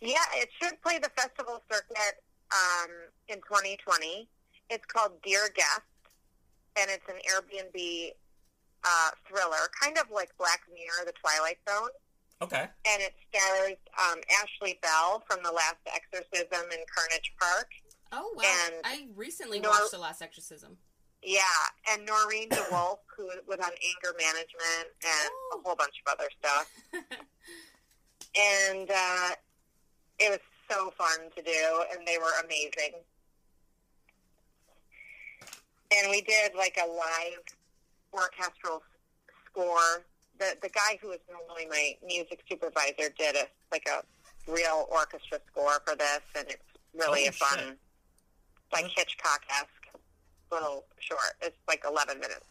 Yeah, it should play the festival circuit um, in 2020. It's called Dear Guest, and it's an Airbnb uh, thriller, kind of like Black Mirror, The Twilight Zone. Okay. And it stars um, Ashley Bell from The Last Exorcism in Carnage Park. Oh wow! And I recently Nor- watched The Last Exorcism. Yeah, and Noureen DeWulf, who was on anger management and Oh. a whole bunch of other stuff. and uh, it was so fun to do, and they were amazing. And we did like a live orchestral score. The the guy who was normally my music supervisor did a like a real orchestra score for this, and it's really Oh, a fun, shit. like Hitchcock esque little short. It's like eleven minutes.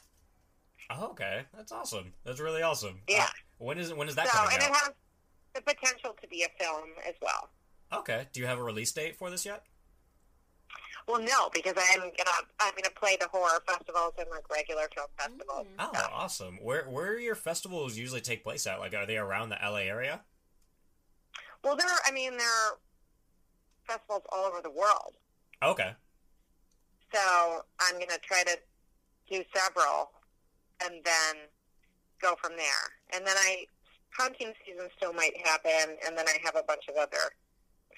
Oh, okay. That's awesome. That's really awesome. Yeah. Uh, when is when is that so, coming and out? it has the potential to be a film as well. Okay. Do you have a release date for this yet? Well, no, because I'm gonna I'm gonna play the horror festivals and like regular film festivals. Mm. Oh, awesome. Where where your festivals usually take place at? Like, are they around the LA area? Well, there I mean there are festivals all over the world, Okay. so I'm gonna try to do several, and then go from there. And then I hunting season still might happen, and then I have a bunch of other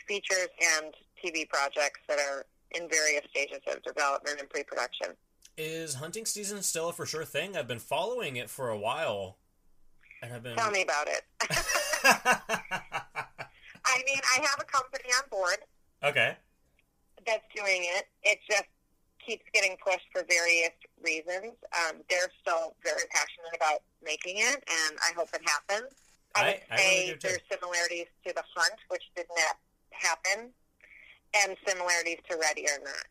features and TV projects that are in various stages of development and pre-production. Is hunting season still a for sure thing? I've been following it for a while, and I've been. Tell me about it. I mean, I have a company on board okay. that's doing it. It just keeps getting pushed for various reasons. Um, they're still very passionate about making it, and I hope it happens. I, I- would I say too. there's similarities to The Hunt, which did not happen, and similarities to Ready or Not.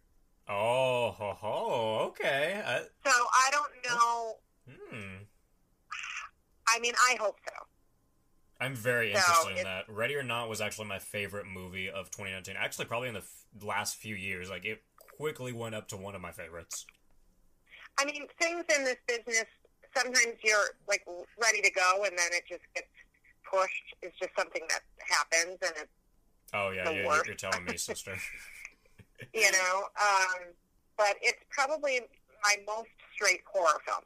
Oh, ho, ho, okay. I, So I don't know. hmm. I mean, I hope so. I'm very So, interested in that. Ready or Not was actually my favorite movie of 2019. Actually, probably in the f- last few years. Like, it quickly went up to one of my favorites. I mean, things in this business, sometimes you're like ready to go, and then it just gets pushed. It's just something that happens, and it's Oh, yeah, yeah you're, you're telling me, sister. you know. Um, but it's probably my most straight horror film.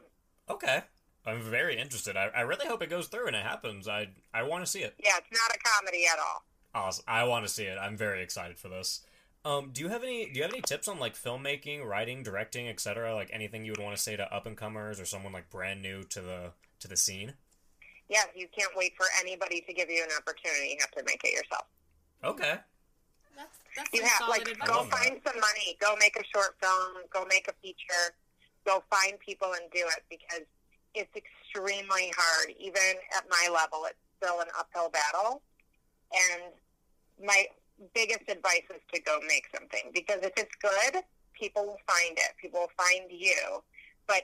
okay. I'm very interested. I, I really hope it goes through and it happens. I I want to see it. Yeah, it's not a comedy at all. Awesome. I want to see it. I'm very excited for this. Um, do you have any do you have any tips on like filmmaking, writing, directing, etc.? Like anything you would want to say to up and comers or someone like brand new to the to the scene? Yeah, you can't wait for anybody to give you an opportunity. You have to make it yourself. Okay. That's that's You have like advice. go love that. find some money, go make a short film, go make a feature, go find people and do it because it's extremely hard. Even at my level, it's still an uphill battle. And my biggest advice is to go make something because if it's good, people will find it. People will find you. But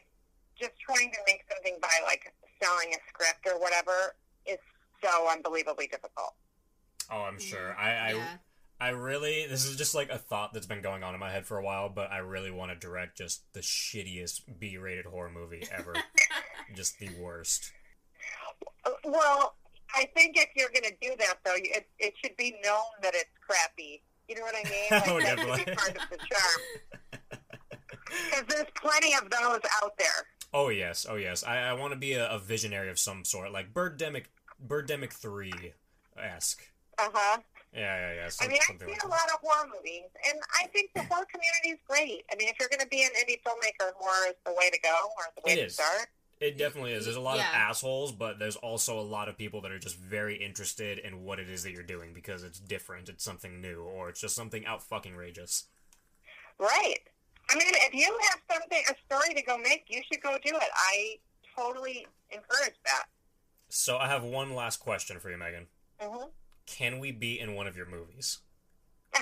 just trying to make something by like selling a script or whatever is so unbelievably difficult. Oh, I'm sure. I I, yeah. I really this is just like a thought that's been going on in my head for a while, but I really want to direct just the shittiest B-rated horror movie ever. just the worst. Uh, Well, I think if you're going to do that, though, it, it should be known that it's crappy. You know what I mean? Like, Oh, that should definitely. be part of the charm. Because there's plenty of those out there. Oh yes, oh yes. I, I want to be a, a visionary of some sort, like Birdemic, Birdemic Three, esque. Uh huh. Yeah, yeah, yeah. I mean, I've something seen like a lot of horror movies, and I think the horror community is great. I mean, if you're going to be an indie filmmaker, horror is the way to go, or the way It to is. start. It definitely is. There's a lot of assholes, but there's also a lot of people that are just very interested in what it is that you're doing because it's different, it's something new, or it's just something out fucking rageous. Right. I mean, if you have something, a story to go make, you should go do it. I totally encourage that. So I have one last question for you, Megan. hmm Can we be in one of your movies?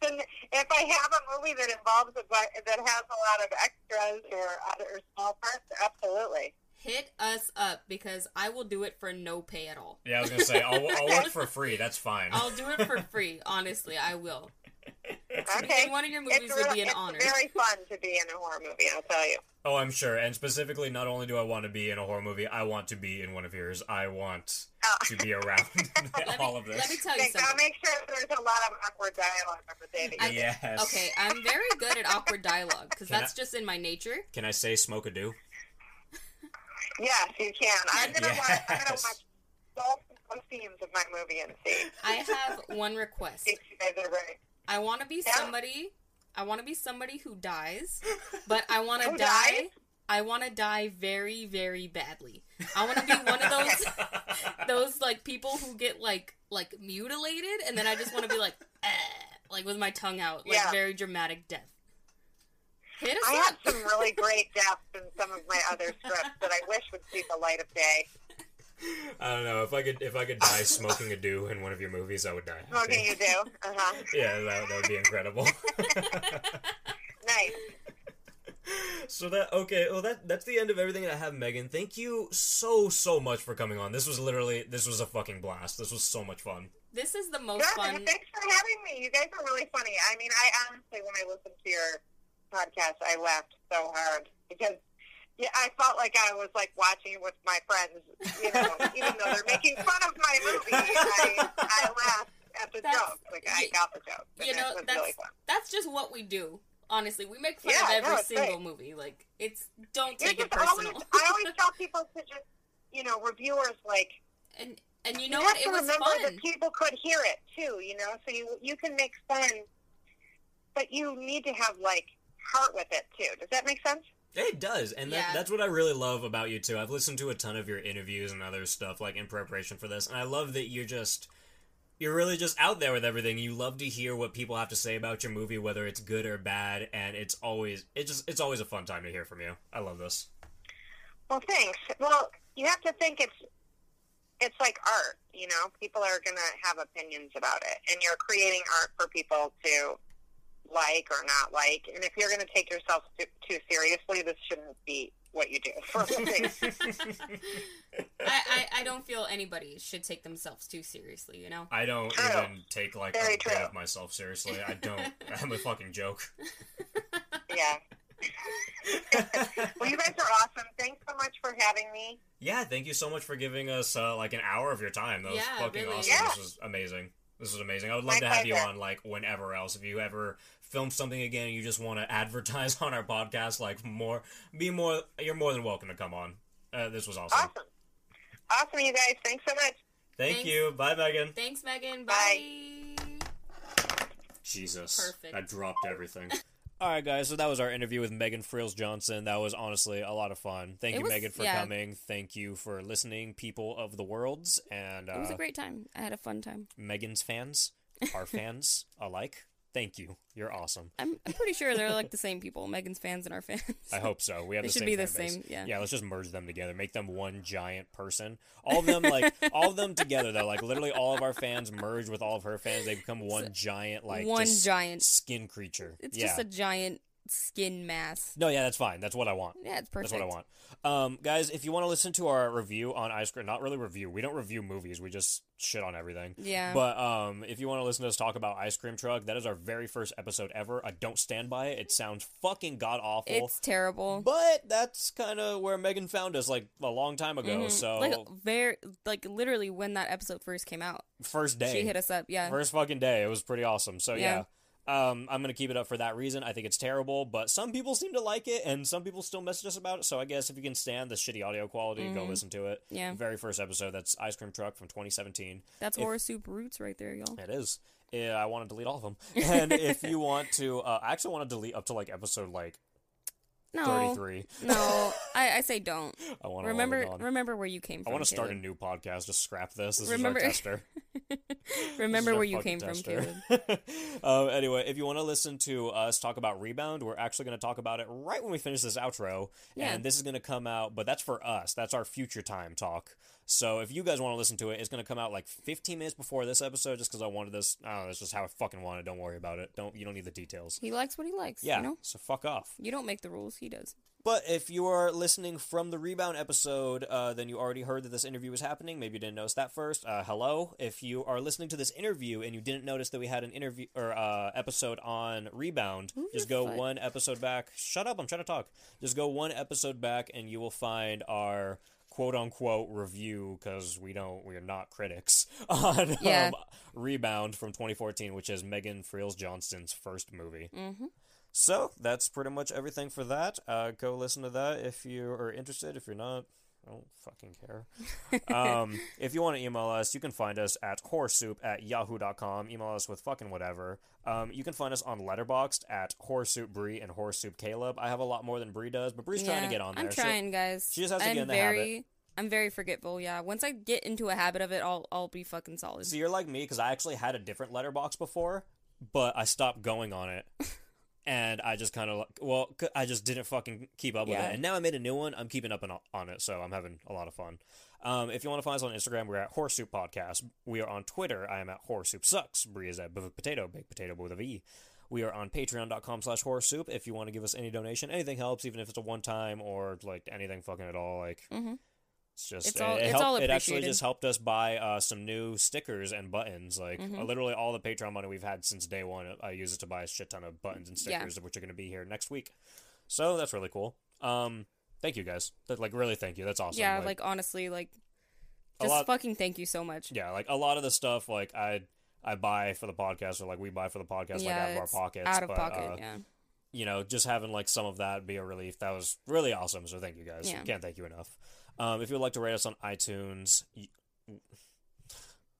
then if I have a movie that involves a that has a lot of extras or other small parts, absolutely. hit us up because I will do it for no pay at all. Yeah, I was gonna say I'll, I'll work for free. That's fine. I'll do it for free. Honestly, I will. Okay. In one of your movies it's would really, be an it's honor. very fun to be in a horror movie. I'll tell you. Oh, I'm sure. And specifically, not only do I want to be in a horror movie, I want to be in one of yours. I want Oh. to be around all me, of this. let me tell you Okay, gotta something. make sure there's a lot of awkward dialogue over David. I- yes. Okay, I'm very good at awkward dialogue because that's I- just in my nature. Can I say smoke a do? Yes, you can. I'm gonna watch. I'm gonna Yes. watch both both scenes of my movie and see I have one request. if you guys are ready. I want to be Yeah. somebody. I want to be somebody who dies, but I want to Who die. dies? I want to die very, very badly. I want to be one of those those like people who get like like mutilated, and then I just want to be like, eh, like with my tongue out, like Yeah. very dramatic death. Hit us I up. have some really great deaths in some of my other scripts that I wish would see the light of day. I don't know if I could if I could die smoking a do in one of your movies, I would die. Smoking you do. Uh huh. Yeah, that, that would be incredible. Nice. So that okay, well that that's the end of everything I have, Megan. Thank you so so much for coming on. This was literally this was a fucking blast. This was so much fun. This is the most Good. fun. Thanks for having me. You guys are really funny. I mean, I honestly, when I listened to your podcast, I laughed so hard because yeah, I felt like I was like watching it with my friends. You know, even though they're making fun of my movie, I, I laughed at the That's- jokes. Like I got the joke. you know, that's really that's just what we do. Honestly, we make fun Yeah, of every it's single great. movie. Like it's don't You're take it just always, personal. I always tell people to just, you know, reviewers like and and you you know have what? to It was remember fun. that people could hear it too. You know, so you you can make fun, but you need to have like heart with it too. Does that make sense? It does, and that, Yeah. that's what I really love about you too. I've listened to a ton of your interviews and other stuff like in preparation for this, and I love that you're just you're really just out there with everything. You love to hear what people have to say about your movie, whether it's good or bad, and it's always it just it's always a fun time to hear from you. I love this. Well, thanks. Well, you have to think it's it's like art. You know, people are gonna have opinions about it, and you're creating art for people to like or not like. And if you're gonna take yourself too, too seriously, this shouldn't be what you do for a living. I, I I don't feel anybody should take themselves too seriously. You know. I don't True. even take like Very a bit true. of myself seriously. I don't. I'm a fucking joke. yeah. well, you guys are awesome. Thanks so much for having me. Yeah, thank you so much for giving us uh, like an hour of your time. That was Yeah, fucking really. awesome. Yeah. This was amazing. This was amazing. I would love My to have you on like whenever else. If you ever film something again and you just want to advertise on our podcast, like more, be more. You're more than welcome to come on. Uh, this was awesome. Awesome. Awesome, you guys. Thanks so much. Thank Thanks. you. Bye, Megan. Thanks, Megan. Bye. Jesus. Perfect. I dropped everything. All right, guys. So that was our interview with Megan Freels Johnston. That was honestly a lot of fun. Thank It you, was- Megan, for yeah. coming. Thank you for listening, people of the worlds, and uh, It was a great time. I had a fun time. Megan's fans, our fans alike. Thank you. You're awesome. I'm, I'm pretty sure they're like the same people. Megan's fans and our fans. I hope so. We have They the should same be the base. same, yeah. Yeah, let's just merge them together. Make them one giant person. All of them like all of them together though. Like literally all of our fans merge with all of her fans. They become one giant like one giant. skin creature. It's yeah. just a giant skin mass. No, yeah, that's fine. That's what I want. Yeah, it's perfect. That's what I want. Um, guys, if you want to listen to our review on Ice Cream, not really review. We don't review movies. We just shit on everything. Yeah. But um, if you want to listen to us talk about Ice Cream Truck, that is our very first episode ever. I don't stand by it. It sounds fucking god awful. It's terrible. But that's kind of where Megan found us, like a long time ago. Mhm. So like very like literally when that episode first came out, first day, she hit us up. Yeah. first fucking day, it was pretty awesome. So yeah. Yeah. Um, I'm gonna keep it up for that reason. I think it's terrible, but some people seem to like it, and some people still message us about it. So I guess if you can stand the shitty audio quality, go listen to it. Mm-hmm. Yeah. Very first episode. That's Ice Cream Truck from 2017. That's if- horror soup roots right there, y'all. It is. Yeah, I want to delete all of them. And if you want to, uh, I actually want to delete up to like episode like No. 33. No. I, I say don't. I want to Remember remember where you came from. I want to start a Caleb. new podcast. Just scrap this. This Remember- is our tester. Remember is where our you fucking came from, tester. Caleb. um, anyway, if you want to listen to us talk about Rebound, we're actually going to talk about it right when we finish this outro. Yeah. And this is going to come out, but that's for us. That's our future time talk. So if you guys want to listen to it, it's going to come out like 15 minutes before this episode, just because I wanted this. I don't know. That's just how I fucking want it. Don't worry about it. Don't you don't need the details. He likes what he likes. Yeah. You know? So fuck off. You don't make the rules, he does. But if you are listening from the rebound episode, uh, then you already heard that this interview was happening. Maybe you didn't notice that first. Uh, hello. If you are listening to this interview and you didn't notice that we had an interview or uh, episode on rebound, Move just go one episode back. Shut up! I'm trying to talk. Just go one episode back, and you will find our quote unquote review because we don't we are not critics on Yeah. um, rebound from 2014 which is Megan Freels Johnston's first movie Mm-hmm. so that's pretty much everything for that. Uh, go listen to that if you are interested. If you're not, I don't fucking care. um, if you want to email us, you can find us at horrorsoup at yahoo.com. Email us with fucking whatever. Um, you can find us on Letterboxd at horrorsoup Bree and horrorsoup Caleb. I have a lot more than Bree does, but Bree's trying to get on there. I'm trying, guys. she just has to I'm get in the very, habit. I'm very forgetful. Yeah. Once I get into a habit of it, I'll I'll be fucking solid. So you're like me because I actually had a different Letterboxd before, but I stopped going on it. And I just kind of like, well, I just didn't fucking keep up with Yeah. it. And now I made a new one. I'm keeping up on, on it, so I'm having a lot of fun. Um, if you want to find us on Instagram, we're at Horse Podcast. We are on Twitter. I am at Horse Sucks. Bree is at Big Potato, Big Potato with a V. We are on patreon.com slash horror soup. If you want to give us any donation, anything helps, even if it's a one time or like anything fucking at all. Like, Mhm. It's just, It's it, all- it, it's helped- all it actually just helped us buy uh, some new stickers and buttons. Like, Mhm. uh, literally all the Patreon money we've had since day one, I use it to buy a shit ton of buttons and Yeah. stickers, which are going to be here next week. So that's really cool. Um, thank you guys. That, like, really thank you. That's awesome. yeah, like, honestly, like just lot- fucking thank you so much. yeah, like a lot of the stuff like I I buy for the podcast or like we buy for the podcast like out of our pockets. Out of but, pocket, uh, yeah. you know, just having like some of that be a relief. That was really awesome. So thank you guys. Yeah. Can't thank you enough. Um, if you'd like to rate us on iTunes,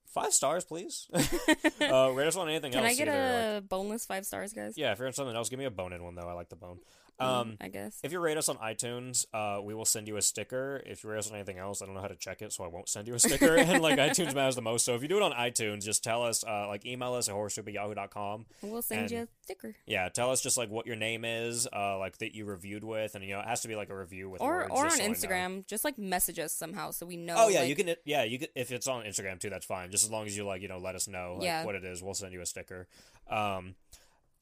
five stars, please. uh, rate us on anything Can else. Can I get either, like- a boneless five stars, guys? yeah, if you're on something else, give me a bone in one though. I like the bone. Mm, Um, I guess. if you rate us on iTunes, uh, we will send you a sticker. If you rate us on anything else, I don't know how to check it, so I won't send you a sticker. and like iTunes matters the most. So if you do it on iTunes, just tell us, uh, like email us at horrorsoup at yahoo.com. we'll send you a sticker. Yeah, tell us just like what your name is, uh, like that you reviewed with, and you know it has to be like a review with Or words, or on so Instagram, just like message us somehow so we know. Oh yeah, like- you can. Yeah, you can. If it's on Instagram too, that's fine. Just as long as you like, you know, let us know like, Yeah. what it is. We'll send you a sticker. Um,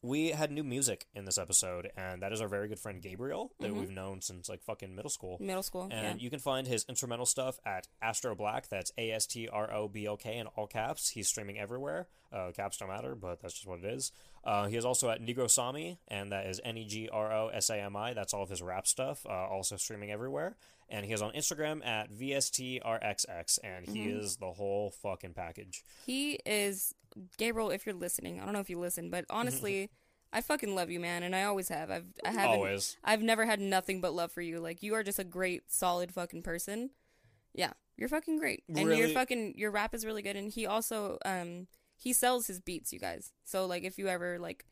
we had new music in this episode, and that is our very good friend Gabriel that Mhm. we've known since like fucking middle school. middle school. And yeah. you can find his instrumental stuff at Astro Black. That's A S T R O B O K in all caps. He's streaming everywhere. Uh, caps don't matter, but that's just what it is. Uh, he is also at Negro Sami, and that is N E G R O S A M I. That's all of his rap stuff. Uh, also streaming everywhere. And he is on Instagram at VSTRXX, and he Mhm. is the whole fucking package. He is Gabriel. If you're listening, I don't know if you listen, but honestly, I fucking love you, man, and I always have. I've I haven't. Always. I've never had nothing but love for you. Like you are just a great, solid fucking person. Yeah, you're fucking great, and your Really- fucking your rap is really good. And he also um he sells his beats, you guys. So like if you ever like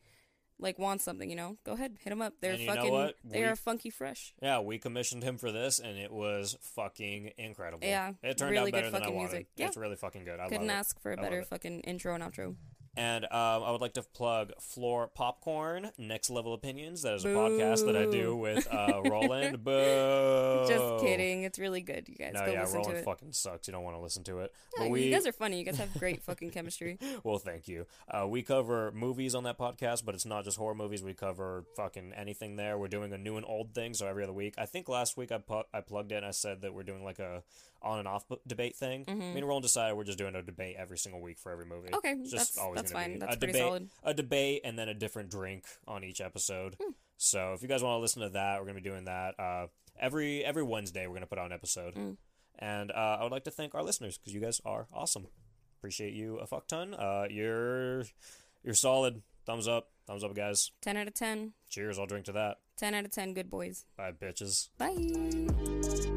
like want something, you know, go ahead, hit him up. They're And you know fucking they We- are funky fresh. Yeah, we commissioned him for this, and it was fucking incredible. Yeah, it turned really out better good than I fucking wanted. music. Yeah. It's really fucking good. I Couldn't love it. ask for a better fucking intro and outro. And um, I would like to plug Floor Popcorn, Next Level Opinions. That is a podcast that I do with uh, Roland. Boo. Just kidding. It's really good, you guys. No, go yeah, listen to Roland it. fucking sucks. You don't want to listen to it. We, You guys are funny. You guys have great fucking chemistry. well, thank you. Uh, we cover movies on that podcast, but it's not just horror movies. We cover fucking anything there. We're doing a new and old thing, so every other week. I think last week I pu- I plugged in. And I said that we're doing like a on and off debate thing. Mhm. Me and Roland decided we're just doing a debate every single week for every movie. Okay, It's just that's always that's fine. Be That's a pretty debate, solid. a debate, and then a different drink on each episode. Hmm. So if you guys want to listen to that, we're gonna be doing that uh, every every Wednesday. We're gonna put out an episode, Mm. and uh, I would like to thank our listeners because you guys are awesome. Appreciate you a fuck ton. Uh, you're you're solid. Thumbs up, thumbs up, guys. Ten out of ten. Cheers. I'll drink to that. Ten out of ten. Good boys. Bye, bitches. Bye.